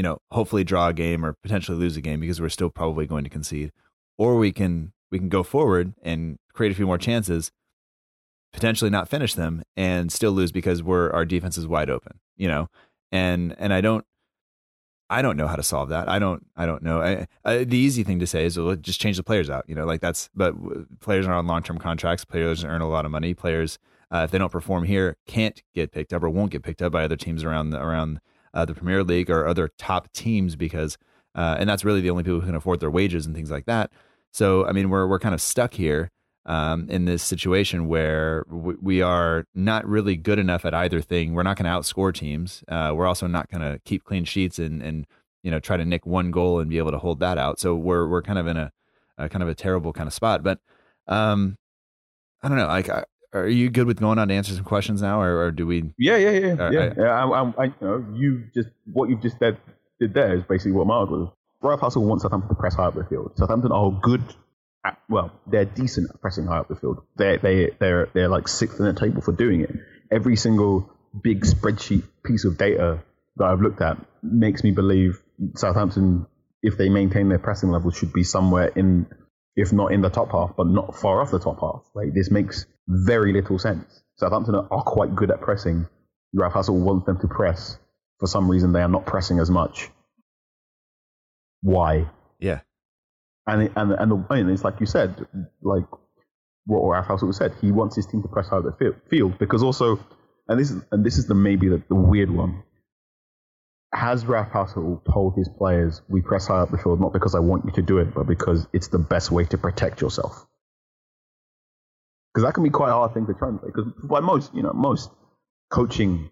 you know, hopefully draw a game or potentially lose a game because we're still probably going to concede, or we can, we can go forward and create a few more chances, potentially not finish them and still lose because we're, our defense is wide open, you know? And, and I don't, I don't know how to solve that. I don't. I don't know. I, I, the easy thing to say is well, just change the players out. You know, like that's. But players are on long term contracts. Players earn a lot of money. Players, uh, if they don't perform here, can't get picked up or won't get picked up by other teams around the, around uh, the Premier League or other top teams because, uh, and that's really the only people who can afford their wages and things like that. So I mean, we're we're kind of stuck here um, in this situation where we are not really good enough at either thing. We're not going to outscore teams. Uh, we're also not going to keep clean sheets and and you know try to nick one goal and be able to hold that out. So we're we're kind of in a, a kind of a terrible kind of spot. But um, I don't know. Like, are you good with going on to answer some questions now, or, or do we? Yeah, yeah, yeah, uh, yeah. I, yeah I, I, you know, you just what you've just said did there is basically what Mark was. Ralph Hassel wants Southampton to press high up the field. Southampton are good at, well, they're decent at pressing high up the field. They they they're they're like sixth in the table for doing it. Every single big spreadsheet piece of data that I've looked at makes me believe Southampton, if they maintain their pressing level, should be somewhere in, if not in the top half, but not far off the top half. Like this makes very little sense. Southampton are quite good at pressing. Ralph Hassel wants them to press. For some reason, they are not pressing as much. Why? Yeah and and and, the, and it's like you said, like what Ralph Hassel said, he wants his team to press out of the field because also, and this is and this is the maybe the, the weird one. Has Ralph Hassel told his players, "We press high up the field not because I want you to do it, but because it's the best way to protect yourself"? Because that can be quite a hard thing to translate. Because by most, you know, most coaching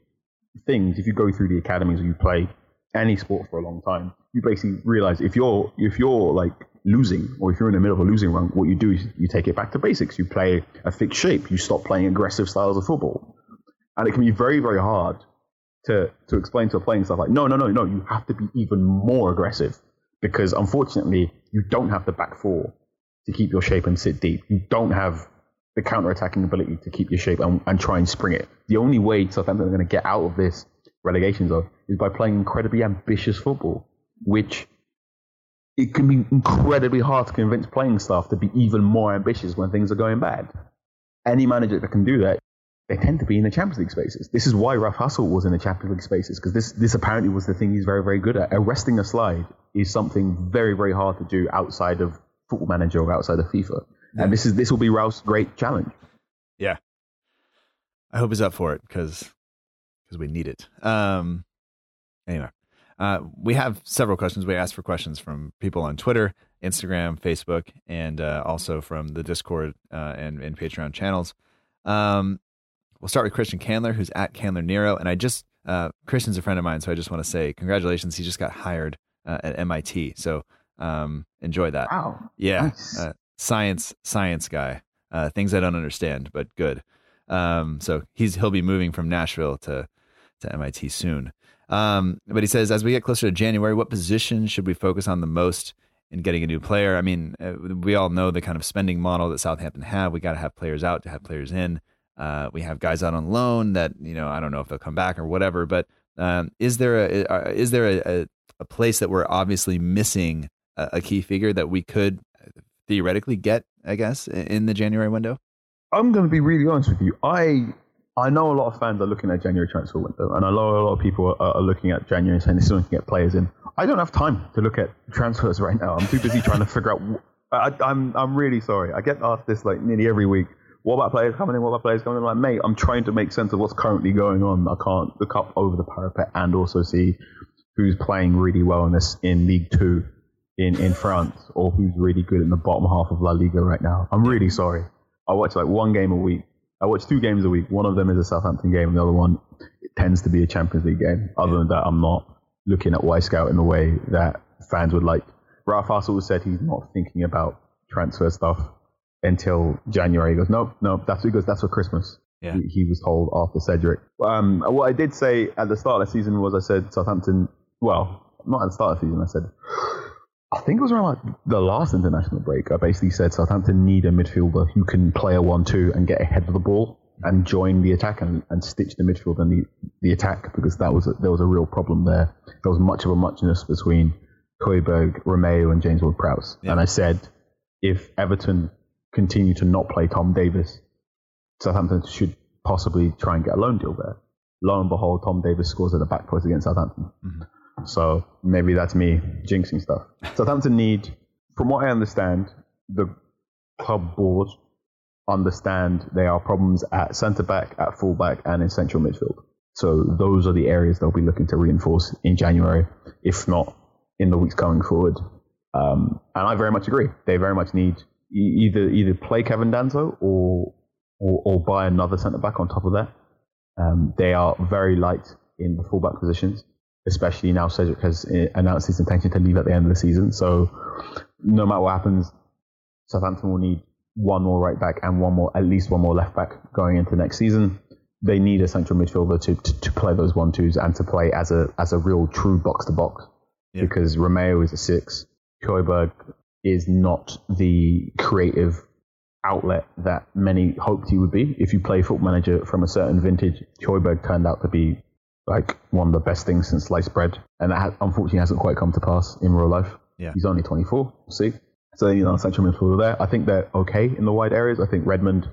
things, if you go through the academies or you play any sport for a long time, you basically realize if you're if you're like losing, or if you're in the middle of a losing run, what you do is you take it back to basics. You play a fixed shape. You stop playing aggressive styles of football, and it can be very, very hard to to explain to a playing stuff like, no, no, no, no, you have to be even more aggressive because unfortunately you don't have the back four to keep your shape and sit deep. You don't have the counter-attacking ability to keep your shape and, and try and spring it. The only way Southampton are going to get out of this relegation zone is by playing incredibly ambitious football, which it can be incredibly hard to convince playing staff to be even more ambitious when things are going bad. Any manager that can do that, they tend to be in the Champions League spaces. This is why Ralph Hassel was in the Champions League spaces because this this apparently was the thing he's very very good at. Arresting a slide is something very very hard to do outside of Football Manager or outside of FIFA. And this is this will be Ralph's great challenge. Yeah, I hope he's up for it because because we need it. Um, anyway, uh, we have several questions. We asked for questions from people on Twitter, Instagram, Facebook, and uh, also from the Discord uh, and, and Patreon channels. Um, we'll start with Christian Candler, who's at Candler Nero. And I just, uh, Christian's a friend of mine, so I just want to say congratulations. He just got hired uh, at MIT. So um, enjoy that. Wow. Yeah. Nice. Science, science guy. things I don't understand, but good. Um, so he's he'll be moving from Nashville to to MIT soon. Um, but he says, as we get closer to January, what position should we focus on the most in getting a new player? I mean, uh, we all know the kind of spending model that Southampton have. We got to have players out to have players in. Uh, we have guys out on loan that you know I don't know if they'll come back or whatever. But um, is there a uh, is there a, a, a, place that we're obviously missing a, a key figure that we could theoretically get? I guess in the January window. I'm going to be really honest with you. I I know a lot of fans are looking at January transfer window, and I know a lot of people are, are looking at January and saying this is when you can get players in. I don't have time to look at transfers right now. I'm too busy trying to figure out. I, I'm I'm really sorry. I get asked this like nearly every week. What about players coming in? What about players coming in? Like, mate, I'm trying to make sense of what's currently going on. I can't look up over the parapet and also see who's playing really well in this in League Two in, in France or who's really good in the bottom half of La Liga right now. I'm really sorry. I watch like one game a week. I watch two games a week. One of them is a Southampton game, and the other one it tends to be a Champions League game. Other yeah. than that, I'm not looking at Y Wyscout in the way that fans would like. Ralph Hassel said he's not thinking about transfer stuff until January. He goes, nope, nope. That's because that's for Christmas. Yeah. He, he, was told after Cedric. Um, what I did say at the start of the season was I said Southampton. Well, not at the start of the season. I said I think it was around like the last international break. I basically said Southampton need a midfielder who can play a one-two and get ahead of the ball and join the attack and, and stitch the midfield and the, the attack because that was a, there was a real problem there. There was much of a muchness between Højbjerg, Romeu, and James Ward-Prowse. Yeah. And I said if Everton continue to not play Tom Davies, Southampton should possibly try and get a loan deal there. Lo and behold, Tom Davies scores at the back post against Southampton. Mm-hmm. So maybe that's me jinxing stuff. Southampton need, from what I understand, the club board understand there are problems at centre back, at full back, and in central midfield. So those are the areas they'll be looking to reinforce in January, if not in the weeks coming forward. Um, and I very much agree. They very much need either either play Kevin Danso or or, or buy another centre back on top of that. Um, they are very light in the fullback positions, especially now Cedric has uh, announced his intention to leave at the end of the season. So no matter what happens, Southampton will need one more right back and one more, at least one more left back going into next season. They need a central midfielder to, to, to play those one twos and to play as a as a real true box to box. Because Romeu is a six, Højbjerg is not the creative outlet that many hoped he would be. If you play Football Manager from a certain vintage, Højbjerg turned out to be like one of the best things since sliced bread, and that unfortunately hasn't quite come to pass in real life. Yeah. He's only 24. We'll see. So you know, central midfielder there. I think they're okay in the wide areas. I think Redmond,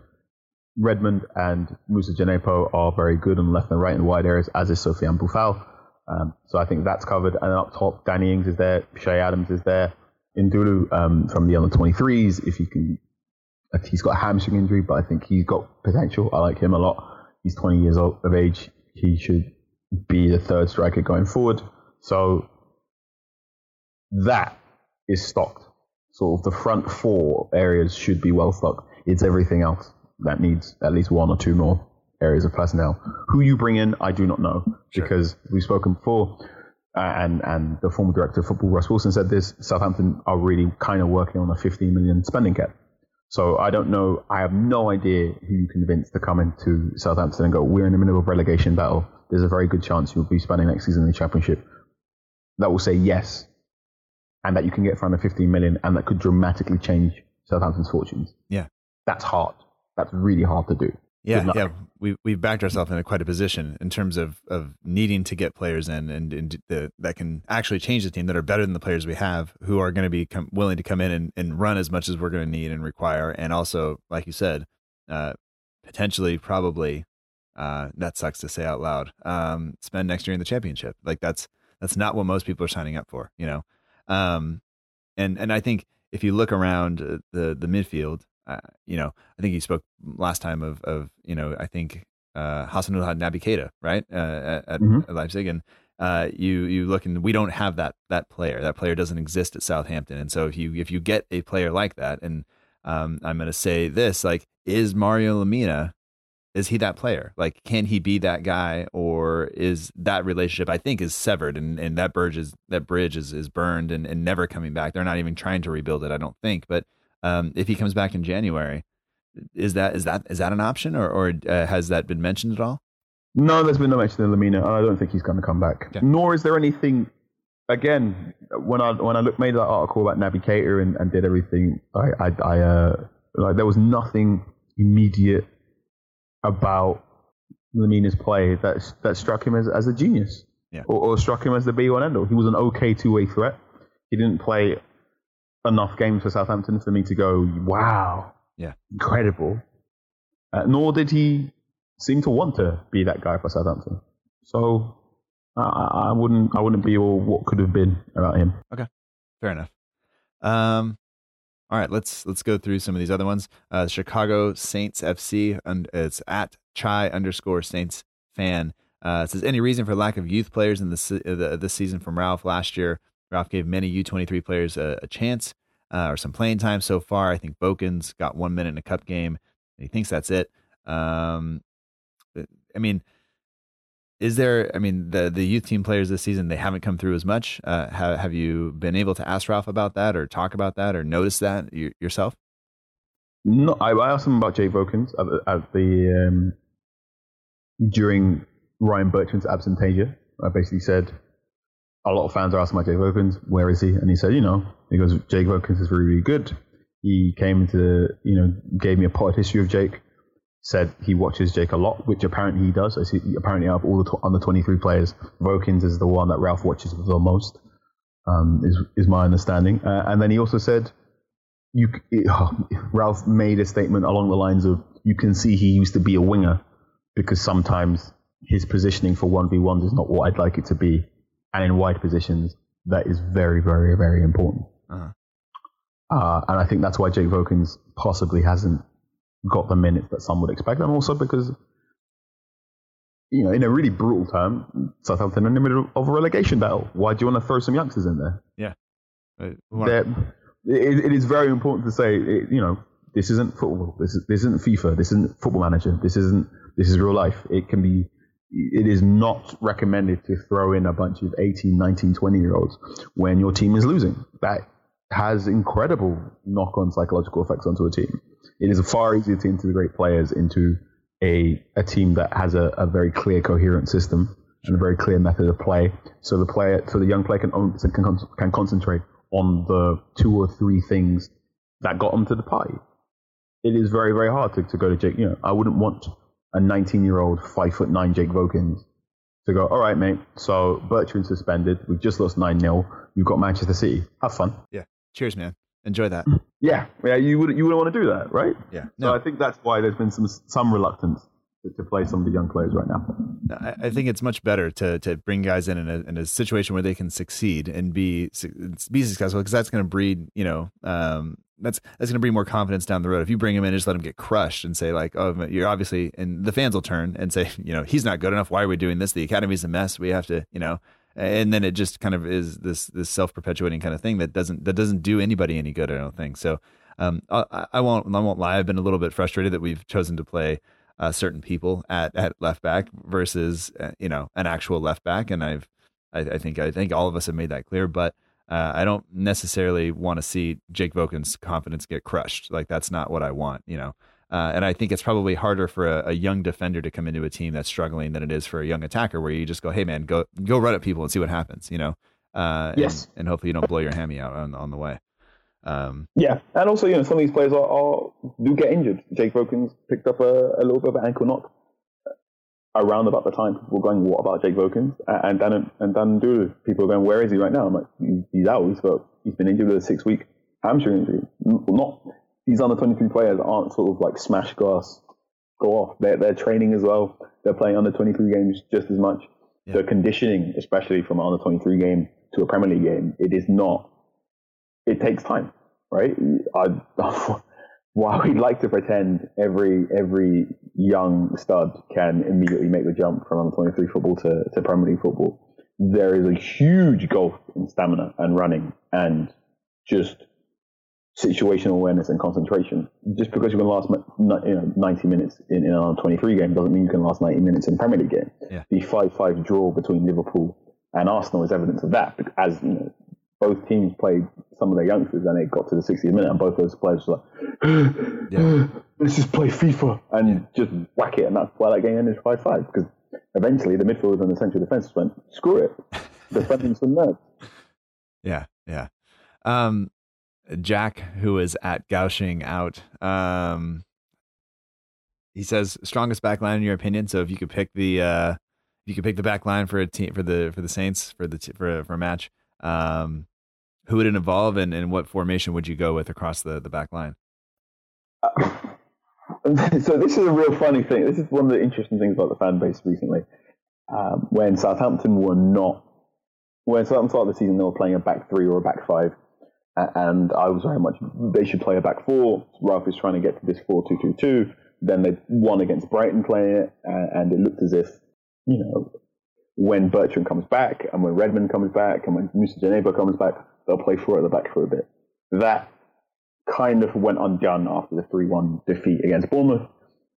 Redmond and Moussa Djenepo are very good on the left and right in the wide areas, as is Sofiane Boufal. Um, so I think that's covered. And up top, Danny Ings is there, Che Adams is there, N'Lundulu um, from the under 23s. If you can he's got a hamstring injury, but I think he's got potential. I like him a lot. He's 20 years old of age. He should be the third striker going forward. So that is stocked. Sort of the front four areas should be well stocked. It's everything else that needs at least one or two more areas of personnel. Who you bring in, I do not know sure. because we've spoken before. Uh, and and the former director of football, Ross Wilson, said this. Southampton are really kind of working on a 15 million spending cap. So I don't know. I have no idea who you convince to come into Southampton and go, we're in the middle of relegation battle. There's a very good chance you'll be spending next season in the championship. That will say yes, and that you can get for under 15 million, and that could dramatically change Southampton's fortunes. Yeah, that's hard. That's really hard to do. Yeah, yeah, we we've backed ourselves in a quite a position in terms of of needing to get players in and, and the, that can actually change the team that are better than the players we have who are going to be com- willing to come in and, and run as much as we're going to need and require and also like you said uh, potentially probably uh, that sucks to say out loud um, spend next year in the championship. Like that's that's not what most people are signing up for you know? Um, and and I think if you look around uh, the the midfield uh, you know, I think you spoke last time of, of you know, I think uh, Hasanul Naby Keita, right, uh, at, mm-hmm. Leipzig, and uh, you you look and we don't have that that player. That player doesn't exist at Southampton, and so if you if you get a player like that, and um, I'm going to say this, like, is Mario Lemina? is he that player? Like, can he be that guy, or is that relationship? I think is severed, and, and that bridge is that bridge is is burned and, and never coming back. They're not even trying to rebuild it. I don't think, but um, if he comes back in January. Is that is that is that an option, or or uh, has that been mentioned at all? No, there's been no mention of Lemina. I don't think he's going to come back. Okay. Nor is there anything. Again, when I when I looked made that article about Naby Keita and, and did everything, I I, I uh, like there was nothing immediate about Lemina's play that that struck him as, as a genius, yeah. or, or struck him as the be one end all. He was an okay two way threat. He didn't play enough games for Southampton for me to go, wow, yeah, incredible. Uh, nor did he seem to want to be that guy for Southampton. So I, I wouldn't, I wouldn't be all what could have been about him. Okay, fair enough. Um, all right, let's let's go through some of these other ones. Uh, Chicago Saints FC, and it's at chai underscore Saints fan. Uh, it says any reason for lack of youth players in this uh, this season from Ralph last year. Ralph gave many U23 players a, a chance uh, or some playing time so far. I think Vokins got one minute in a cup game. he thinks that's it. Um, I mean, is there? I mean, the the youth team players this season they haven't come through as much. Uh, have have you been able to ask Ralph about that, or talk about that, or notice that yourself? No, I, I, asked him about Jake Vokins at at the um, during Ryan Bertrand's absentia. I basically said a lot of fans are asking about Jake Vokins. Where is he? And he said, you know, he goes, Jake Vokins is really, really good. He came to, you know, gave me a part history of Jake said he watches Jake a lot, which apparently he does. He, apparently, out of all the under 23 players, Vokins is the one that Ralph watches the most, um, is, is my understanding. Uh, and then he also said, you, it, oh, Ralph made a statement along the lines of, you can see he used to be a winger because sometimes his positioning for 1v1 is not what I'd like it to be. And in wide positions, that is very, very, very important. Uh-huh. Uh, and I think that's why Jake Vokins possibly hasn't got the minutes that some would expect, and also because you know, in a really brutal term, Southampton are in the middle of a relegation battle. Why do you want to throw some youngsters in there? Yeah, it, it is very important to say, it, you know, this isn't football. This, is, this isn't FIFA. This isn't Football Manager. This isn't. This is real life. It can be. It is not recommended to throw in a bunch of 18, 19, 20 year olds when your team is losing. That has incredible knock on psychological effects onto a team it is far easier to integrate players into a, a team that has a, a very clear, coherent system and a very clear method of play. So the player, so the young player can can, can concentrate on the two or three things that got them to the party. It is very, very hard to, to go to Jake. You know, I wouldn't want a 19 year old, five foot nine Jake Vokins to go, all right, mate. So Bertrand suspended. We've just lost 9 0. You've got Manchester City. Have fun. Yeah. Cheers, man enjoy that. *laughs* Yeah, yeah, you would you wouldn't want to do that, right? Yeah. No. So I think that's why there's been some some reluctance to, play some of the young players right now. I, I think it's much better to to bring guys in in a, in a situation where they can succeed and be be successful because that's going to breed you know um, that's that's going to bring more confidence down the road. If you bring him in and just let him get crushed and say like, oh, you're obviously, and the fans will turn and say, *laughs* you know, he's not good enough. Why are we doing this? The academy's a mess. We have to, you know, and then it just kind of is this this self perpetuating kind of thing that doesn't that doesn't do anybody any good. I don't think so. Um, I, I, won't I won't lie. I've been a little bit frustrated that we've chosen to play uh, certain people at at left back versus uh, you know an actual left back, and I've I, I, think I think all of us have made that clear. But uh, I don't necessarily want to see Jake Vokins' confidence get crushed. Like that's not what I want. You know. Uh, and I think it's probably harder for a, a, young defender to come into a team that's struggling than it is for a young attacker, where you just go, "Hey, man, go go run at people and see what happens," you know. Uh, yes. And, and, hopefully you don't blow your hammy out on on the way. Um, yeah, and also you know some of these players are, are do get injured. Jake Vokins picked up a, a, little bit of an ankle knock around about the time people were going, "What about Jake Vokins?" And Dan and Dan Dooley, people are going, "Where is he right now?" I'm like, "He's out. He's got he's been injured with a six week hamstring injury. Not these under 23 players aren't sort of like smash glass, go off. They're, they're training as well. They're playing under 23 games just as much. Yeah. The conditioning, especially from an under 23 game to a Premier League game, it is not, it takes time, right? I, *laughs* while *laughs* we'd like to pretend every every young stud can immediately make the jump from under 23 football to, to Premier League football, there is a huge gulf in stamina and running and just situational awareness and concentration. Just because you can last you know, 90 minutes in, in a 23 game doesn't mean you can last 90 minutes in Premier League game. Yeah. The 5-5 draw between Liverpool and Arsenal is evidence of that. As you know, both teams played some of their youngsters and it got to the 60th minute and both those players were like, *gasps* yeah. *gasps* let's just play FIFA and just whack it. And that's why that game ended 5-5 because eventually the midfielders and the central defence went, screw it, *laughs* defending some nerves. Yeah, yeah. Um, Jack, who is at Gauching out. Um, he says strongest back line in your opinion. So if you could pick the uh, you could pick the back line for a team for the for the Saints for the for for a match, um, who would it involve and, and what formation would you go with across the the back line? Uh, *laughs* so this is a real funny thing. This is one of the interesting things about the fan base recently. Um, when Southampton were not when Southampton started the season, they were playing a back three or a back five and I was very much they should play a back four. Ralph is trying to get to this four two two two. Then they won against Brighton playing it, and it looked as if you know, when Bertrand comes back and when Redmond comes back and when Moussa Djenepo comes back, they'll play four at the back for a bit. That kind of went undone after the 3 1 defeat against Bournemouth.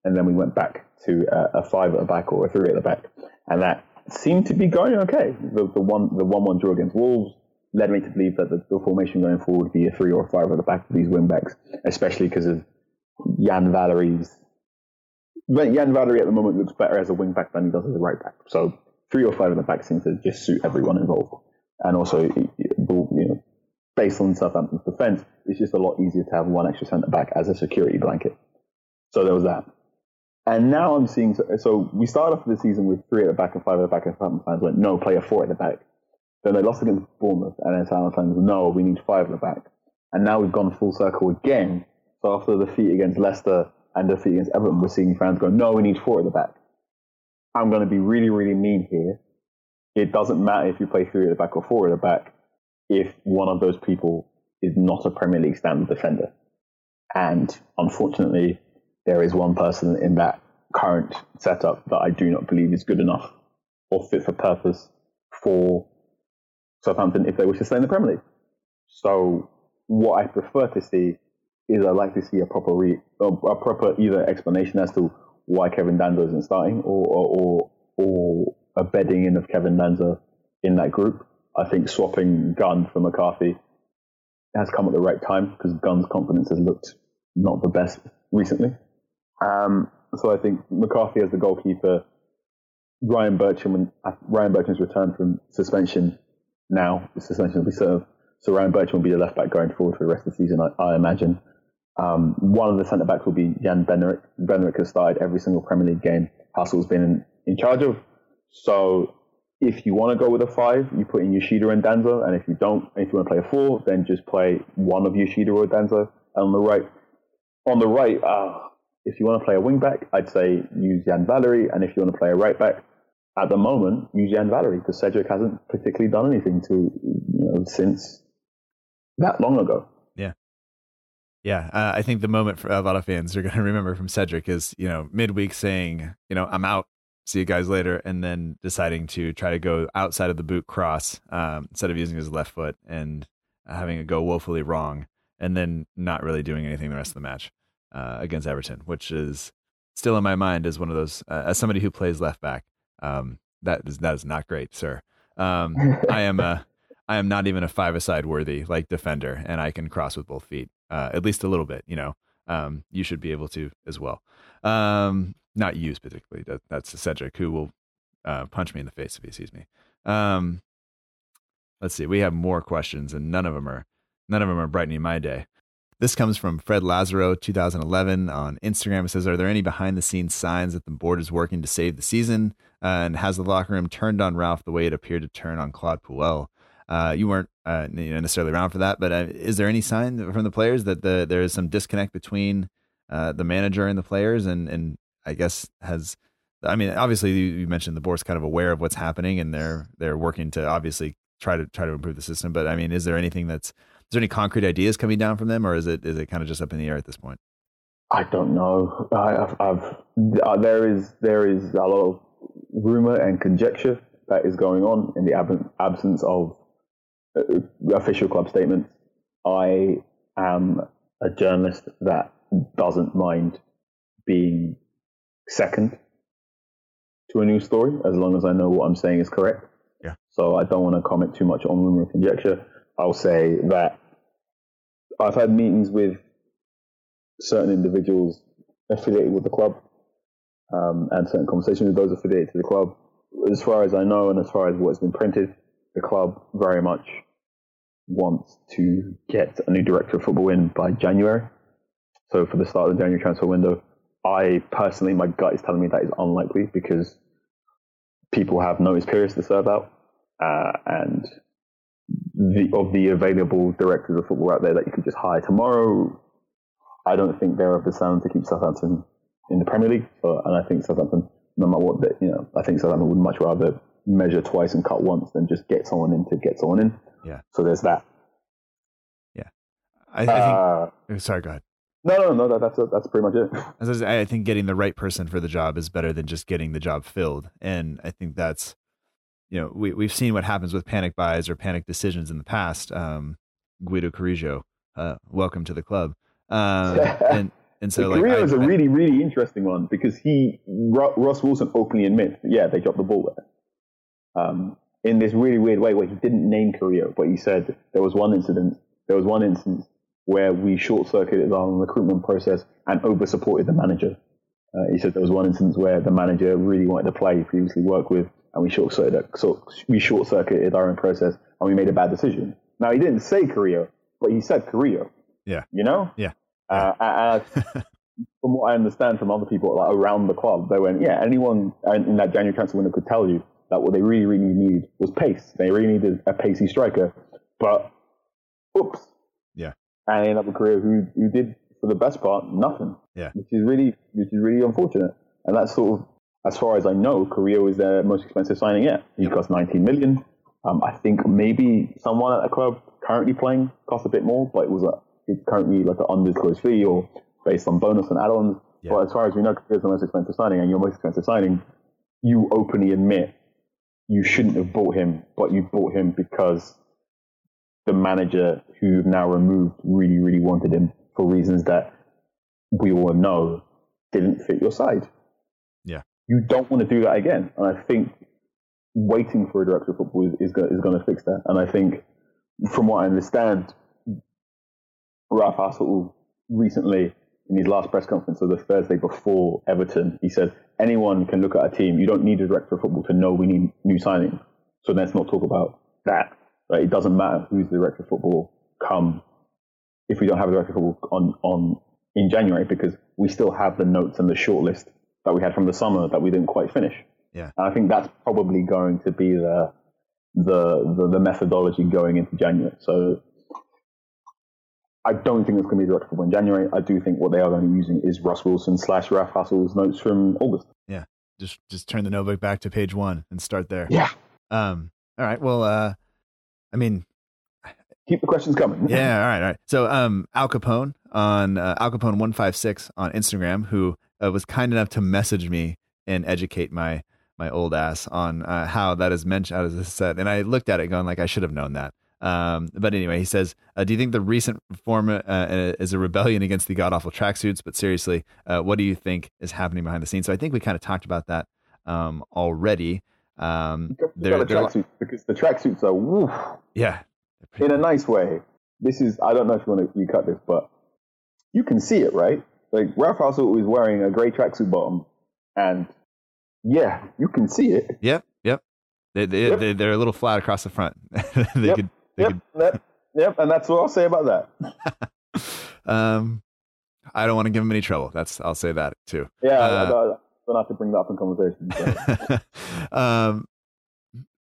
And then we went back to a, a, five at the back or a three at the back. And that seemed to be going okay. The, the one the 1 1 draw against Wolves led me to believe that the, the, formation going forward would be a three or a five at the back of these wing backs, especially because of Yan Valery's. Yan Valery at the moment looks better as a wing back than he does as a right back. So three or five at the back seems to just suit everyone involved. And also, you know, based on Southampton's defence, it's just a lot easier to have one extra centre back as a security blanket. So there was that. And now I'm seeing, so we started off the season with three at the back and five at the back, and Southampton fans went, no, play a four at the back. Then they lost against Bournemouth, and then Southampton fans no, we need five at the back. And now we've gone full circle again. So after the defeat against Leicester and the defeat against Everton, we're seeing fans going, no, we need four at the back. I'm going to be really, really mean here. It doesn't matter if you play three at the back or four at the back if one of those people is not a Premier League standard defender. And unfortunately, there is one person in that current setup that I do not believe is good enough or fit for purpose for Southampton if they wish to stay in the Premier League. So, what I prefer to see is I'd like to see a proper re- a proper either explanation as to why Kevin Danso isn't starting or or, or, or a bedding in of Kevin Danso in that group. I think swapping Gunn for McCarthy has come at the right time because Gunn's confidence has looked not the best recently. Um, so I think McCarthy as the goalkeeper, Ryan Bertrand, uh, Ryan Bertrand's returned from suspension now. The suspension will be served. So Ryan Bertrand will be the left back going forward for the rest of the season, I, I imagine. Um, one of the centre backs will be Jan Bednarek. Bednarek has started every single Premier League game Hassel's been in, in charge of. So if you want to go with a five, you put in Yoshida and Danso, and if you don't, if you want to play a four, then just play one of Yoshida or Danso. And on the right, on the right, uh, if you want to play a wing back, I'd say use Yan Valery, and if you want to play a right back, at the moment, use Yan Valery because Cedric hasn't particularly done anything to you know since that long ago. Yeah. Uh, I think the moment for a lot of fans are going *laughs* to remember from Cedric is you know midweek saying you know I'm out see you guys later, and then deciding to try to go outside of the boot cross um, instead of using his left foot and having it go woefully wrong, and then not really doing anything the rest of the match uh, against Everton, which is still in my mind as one of those uh, as somebody who plays left back. Um, that is that is not great, sir. Um, I am a I am not even a five aside worthy like defender, and I can cross with both feet uh, at least a little bit. You know, um, you should be able to as well. Um, not use particularly. That, that's Cedric who will uh, punch me in the face if he sees me. Um, let's see. We have more questions, and none of them are none of them are brightening my day. This comes from Fred Lazaro, 2011, on Instagram. It says, "Are there any behind-the-scenes signs that the board is working to save the season? Uh, and has the locker room turned on Ralph the way it appeared to turn on Claude Puel?" Uh, you weren't uh, necessarily around for that, but uh, is there any sign from the players that the, there is some disconnect between uh, the manager and the players, and and I guess has I mean, obviously you mentioned the board's kind of aware of what's happening and they're they're working to obviously try to try to improve the system. But I mean, is there anything that's is there any concrete ideas coming down from them, or is it is it kind of just up in the air at this point? I don't know. I, have uh, there is there is a lot of rumor and conjecture that is going on in the ab- absence of official club statements. I am a journalist that doesn't mind being second to a news story as long as I know what I'm saying is correct. Yeah. So I don't want to comment too much on rumor and conjecture. I'll say that I've had meetings with certain individuals affiliated with the club um, and certain conversations with those affiliated to the club. As far as I know and as far as what's been printed, the club very much wants to get a new director of football in by January. So for the start of the January transfer window, I personally, my gut is telling me that is unlikely because people have notice periods to serve out, uh, and the, of the available directors of football out there that you could just hire tomorrow, I don't think they're of the sound to keep Southampton in the Premier League. So, and I think Southampton, no matter what, they, you know, I think Southampton would much rather measure twice and cut once than just get someone in to get someone in. Yeah. So there's that. Yeah. I, I think. Uh, sorry, go ahead. No, no, no. That, that's that's pretty much it. As I, think getting the right person for the job is better than just getting the job filled, and I think that's you know we we've seen what happens with panic buys or panic decisions in the past. Um, Guido Carrillo, uh, welcome to the club. Um, *laughs* and and so like Carrillo is a really really interesting one because he Ross Wilson openly admits, yeah, they dropped the ball there. Um, in this really weird way, where he didn't name Carrillo, but he said there was one incident, there was one instance where we short circuited our recruitment process and over supported the manager. Uh, he said there was one instance where the manager really wanted to play, he previously worked with, and we short circuited, so we short circuited our own process and we made a bad decision. Now he didn't say Carrillo, but he said Carrillo. Yeah. You know? Yeah. Uh, and I- *laughs* from what I understand from other people like around the club, they went, yeah, anyone in that January transfer window could tell you that what they really, really need was pace. They really needed a pacey striker, but oops. Yeah. And ended up with a career who, who did, for the best part, nothing. Yeah. Which is really, which is really unfortunate. And that's sort of, as far as I know, Carrillo is their most expensive signing yet. He cost 19 million. Um, I think maybe someone at the club currently playing costs a bit more, but it was a, it's currently like an undisclosed fee or based on bonus and add-ons. Yeah. But as far as we know, Carrillo's the most expensive signing, and your most expensive signing, you openly admit you shouldn't have bought him, but you bought him because the manager who you've now removed really, really wanted him for reasons that we all know didn't fit your side. Yeah. You don't want to do that again. And I think waiting for a director of football is, is, going, is going to fix that. And I think, from what I understand, Ralph Hassel recently, in his last press conference, so the Thursday before Everton, he said, anyone can look at a team. You don't need a director of football to know we need new signings. So let's not talk about that. Right? It doesn't matter who's the director of football come if we don't have a director of football on, on in January because we still have the notes and the shortlist that we had from the summer that we didn't quite finish. Yeah. And I think that's probably going to be the the the, the methodology going into January. So I don't think it's going to be director of football in January. I do think what they are going to be using is Ross Wilson slash Ralph Hassel's notes from August. Yeah, just just turn the notebook back to page one and start there. Yeah. Um. All right. Well. Uh. I mean, Keep the questions coming. *laughs* yeah. All right. All right. So, um, Al Capone on uh, Al Capone one five six on Instagram, who uh, was kind enough to message me and educate my my old ass on uh, how that is mentioned as a set, and I looked at it going like I should have known that. Um, but anyway, he says, uh, "Do you think the recent reform uh, is a rebellion against the god awful tracksuits? But seriously, uh, what do you think is happening behind the scenes?" So I think we kind of talked about that um, already. Um, They're, the they're- tracksuits because the tracksuits are woof, yeah, in a nice way. This is I don't know if you want to you cut this, but you can see it, right? Like Ralph Hassel is wearing a grey tracksuit bottom, and yeah, you can see it. Yep, yep. They, they, Yep. they, they're a little flat across the front. *laughs* they Yep, could, Yep, that, yep, and that's what I'll say about that. *laughs* um, I don't want to give him any trouble. That's, I'll say that too. Yeah, Uh, don't have to bring that up in conversation. So. *laughs* um,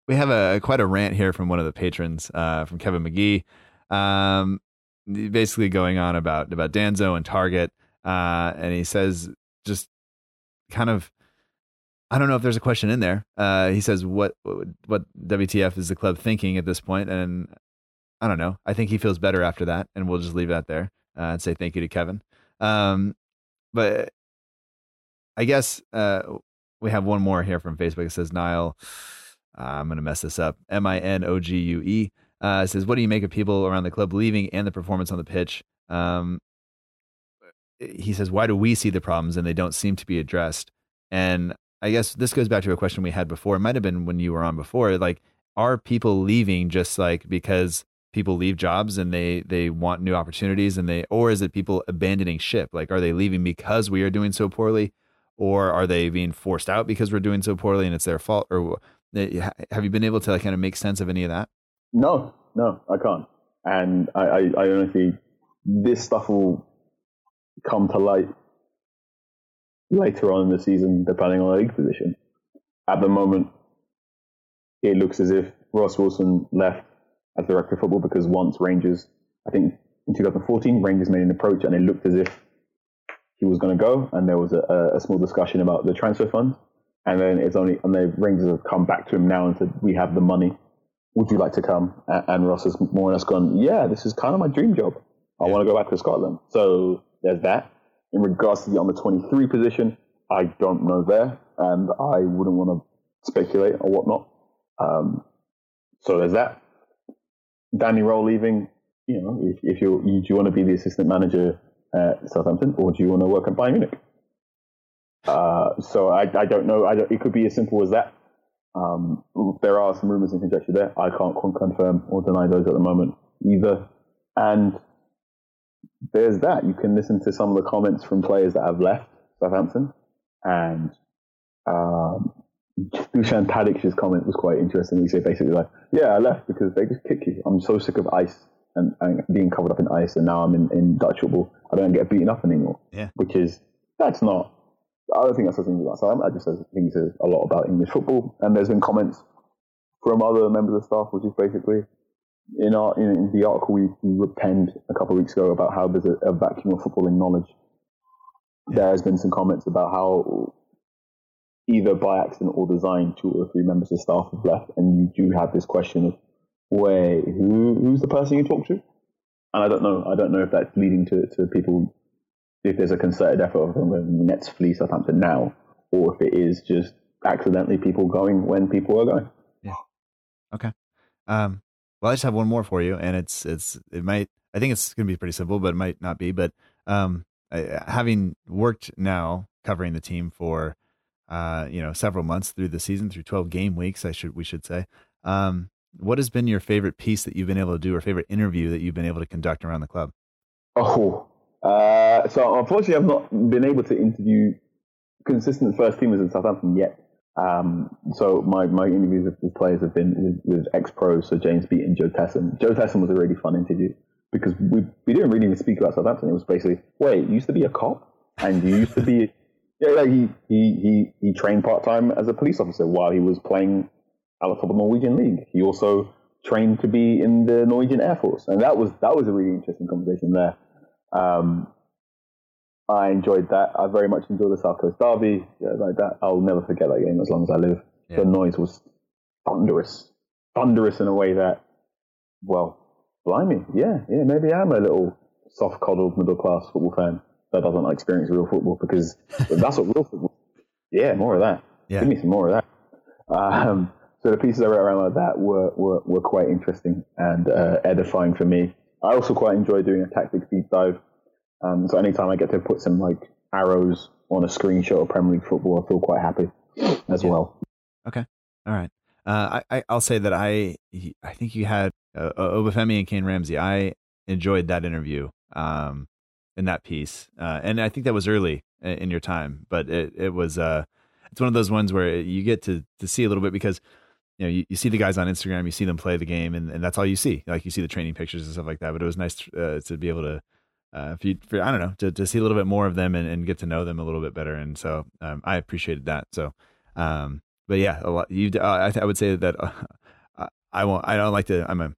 we have a quite a rant here from one of the patrons, uh, from Kevin McGee, um, basically going on about about Danso and Target, uh, and he says just kind of. I don't know if there's a question in there. Uh, he says, "What what WTF is the club thinking at this point?" And I don't know. I think he feels better after that, and we'll just leave that there uh, and say thank you to Kevin. Um, but I guess uh, we have one more here from Facebook. It says Nile. Uh, I'm going to mess this up. M I N O G U E uh, says, "What do you make of people around the club leaving and the performance on the pitch?" Um, he says, "Why do we see the problems and they don't seem to be addressed?" And I guess this goes back to a question we had before. It might have been when you were on before. Like, are people leaving just like because people leave jobs and they they want new opportunities and they, or is it people abandoning ship? Like, are they leaving because we are doing so poorly, or are they being forced out because we're doing so poorly and it's their fault? Or have you been able to like, kind of make sense of any of that? No, no, I can't. And I, I, I honestly, this stuff will come to light later on in the season, depending on the league position. At the moment, it looks as if Ross Wilson left as director of football because once Rangers, I think in 2014, Rangers made an approach and it looked as if he was going to go, and there was a, a small discussion about the transfer fund. And then it's only, and the Rangers have come back to him now and said, "We have the money. Would you like to come?" And Ross has more or less gone, "Yeah, this is kind of my dream job. I want to go back to Scotland." So there's that. In regards to the under 23 position, I don't know there, and I wouldn't want to speculate or whatnot. Um, so there's that. Danny Röhl leaving. You know, if, if you do you want to be the assistant manager at Southampton, or do you want to work at Bayern Munich? Uh, so I, I don't know. I don't, it could be as simple as that. Um, there are some rumors and conjecture there. I can't confirm or deny those at the moment either. And there's that. You can listen to some of the comments from players that have left Southampton. And um, Dusan Tadic's comment was quite interesting. He said basically like, yeah, I left because they just kick you. I'm so sick of ice and, and being covered up in ice. And now I'm in, in Dutch football. I don't get beaten up anymore. Yeah. Which is, that's not I don't think that says anything about Sam. I just think it says a lot about English football. And there's been comments from other members of staff, which is basically in our in the article we, we penned a couple of weeks ago about how there's a, a vacuum of footballing knowledge. Yeah. There has been some comments about how either by accident or design, two or three members of staff have left, and you do have this question of, wait, who who's the person you talk to? And I don't know. I don't know if that's leading to, to people if there's a concerted effort of them Nets flee Southampton now, or if it is just accidentally people going when people are going. Yeah. Okay. Um, well, I just have one more for you, and it's it's it might I think it's going to be pretty simple, but it might not be. But um, I, having worked now covering the team for uh, you know several months through the season, through twelve game weeks, I should we should say. Um, what has been your favorite piece that you've been able to do, or favorite interview that you've been able to conduct around the club? Oh, uh, so unfortunately, I've not been able to interview consistent first teamers in Southampton yet. Um, so my, my interviews with players have been with, with ex-pros, so James Beattie and Jo Tessem. Jo Tessem was a really fun interview because we, we didn't really even speak about Southampton. It was basically, wait, you used to be a cop and you used to be, yeah, like he, he, he, he trained part-time as a police officer while he was playing at the top of the Norwegian league. He also trained to be in the Norwegian Air Force. And that was, that was a really interesting conversation there. Um, I enjoyed that. I very much enjoyed the South Coast Derby. Yeah, like that, I'll never forget that game as long as I live. Yeah. The noise was thunderous, thunderous in a way that, well, blimey, yeah, yeah, maybe I'm a little soft-coddled middle-class football fan that doesn't experience real football because that's what real football. Yeah, more of that. Yeah. Give me some more of that. Um, so the pieces I wrote around like that were were, were quite interesting and uh, edifying for me. I also quite enjoy doing a tactics deep dive. Um, so anytime I get to put some like arrows on a screenshot of Premier League football, I feel quite happy as yeah. well. Okay, all right. Uh, I, I will say that I I think you had uh, Obafemi and Kayne Ramsay. I enjoyed that interview um, in that piece, uh, and I think that was early in your time, but it it was uh it's one of those ones where you get to to see a little bit because you know, you, you see the guys on Instagram, you see them play the game, and, and that's all you see. Like you see the training pictures and stuff like that. But it was nice uh, to be able to, uh, if you, for, I don't know, to, to see a little bit more of them and, and get to know them a little bit better. And so um, I appreciated that. So, um, but yeah, a lot. You, uh, I, th- I would say that uh, I won't. I don't like to. I'm a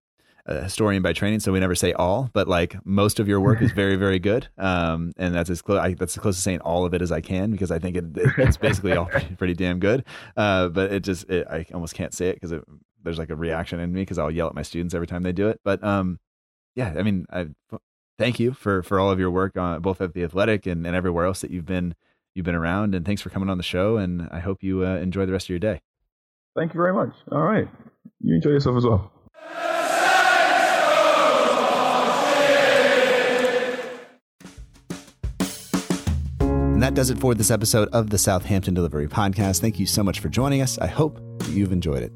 a historian by training, so we never say all, but like most of your work is *laughs* very, very good. Um, and that's as close, that's as close to saying all of it as I can because I think it, it's basically all pretty, pretty, damn good. Uh, but it just, it, I almost can't say it because there's like a reaction in me because I'll yell at my students every time they do it. But um, yeah, I mean, I thank you for for all of your work on both at the Athletic and, and everywhere else that you've been you've been around. And thanks for coming on the show. And I hope you uh, enjoy the rest of your day. Thank you very much. All right, you enjoy yourself as well. And that does it for this episode of the Southampton Delivery Podcast. Thank you so much for joining us. I hope that you've enjoyed it.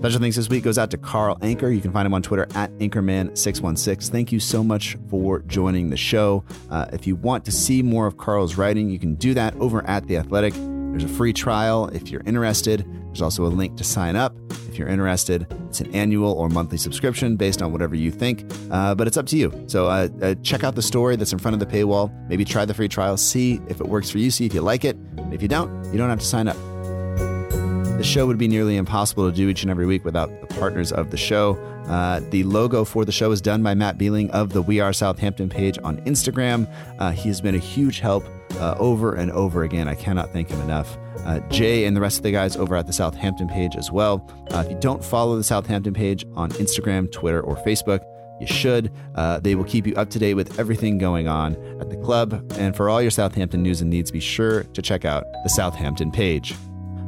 Special thanks this week goes out to Carl Anka. You can find him on Twitter at Ankaman616. Thank you so much for joining the show. Uh, if you want to see more of Carl's writing, you can do that over at The Athletic. There's a free trial if you're interested. There's also a link to sign up if you're interested. It's an annual or monthly subscription based on whatever you think, uh, but it's up to you. So uh, uh, check out the story that's in front of the paywall. Maybe try the free trial, see if it works for you, see if you like it. And if you don't, you don't have to sign up. The show would be nearly impossible to do each and every week without the partners of the show. Uh, the logo for the show is done by Matt Beeling of the We Are Southampton page on Instagram. Uh, he has been a huge help uh, over and over again. I cannot thank him enough. Uh, Jay and the rest of the guys over at the Southampton page as well. Uh, if you don't follow the Southampton page on Instagram, Twitter, or Facebook, you should. Uh, they will keep you up to date with everything going on at the club. And for all your Southampton news and needs, be sure to check out the Southampton page.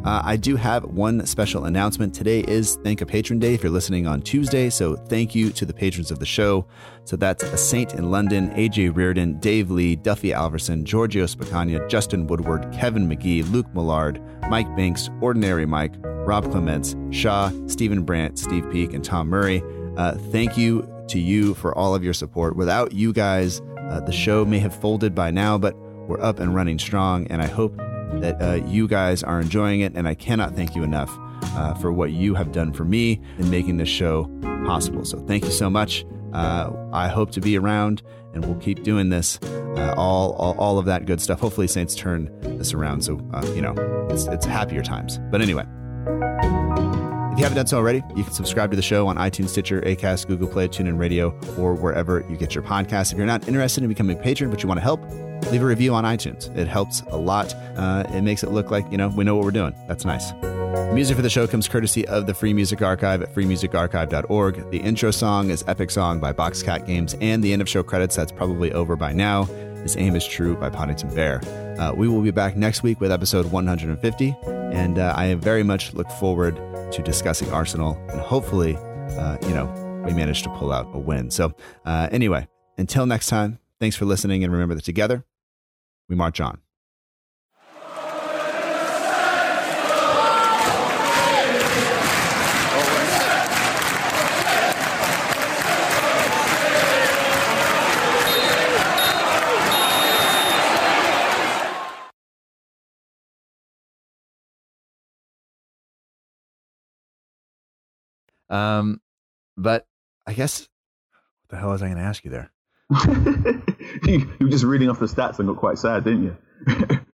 Uh, I do have one special announcement. Today is Thank a Patron Day if you're listening on Tuesday. So thank you to the patrons of the show. So that's a Saint in London, AJ Reardon, Dave Lee, Duffy Alverson, Giorgio Spacagna, Justin Woodward, Kevin McGee, Luke Millard, Mike Banks, Ordinary Mike, Rob Clements, Shaw, Stephen Brandt, Steve Peak, and Tom Murray. Uh, thank you to you for all of your support. Without you guys, uh, the show may have folded by now, but we're up and running strong, and I hope that uh, you guys are enjoying it. And I cannot thank you enough uh, for what you have done for me in making this show possible. So thank you so much. Uh, I hope to be around, and we'll keep doing this. Uh, all, all, all of that good stuff. Hopefully, Saints turn this around. So you know, it's, it's happier times. But anyway. If you haven't done so already, you can subscribe to the show on iTunes, Stitcher, Acast, Google Play, TuneIn Radio, or wherever you get your podcasts. If you're not interested in becoming a patron but you want to help, leave a review on iTunes. It helps a lot. Uh, it makes it look like you know we know what we're doing. That's nice. Music for the show comes courtesy of the Free Music Archive at freemusicarchive.org. The intro song is Epic Song by Boxcat Games, and the end of show credits, that's probably over by now, is Aim is True by Podington Bear. Uh, we will be back next week with episode 150, and uh, I very much look forward to discussing Arsenal, and hopefully, uh, you know, we manage to pull out a win. So, uh, anyway, until next time, thanks for listening, and remember that together, we march on. Um, but I guess what the hell was I going to ask you there? *laughs* you were just reading off the stats and got quite sad, didn't you? *laughs*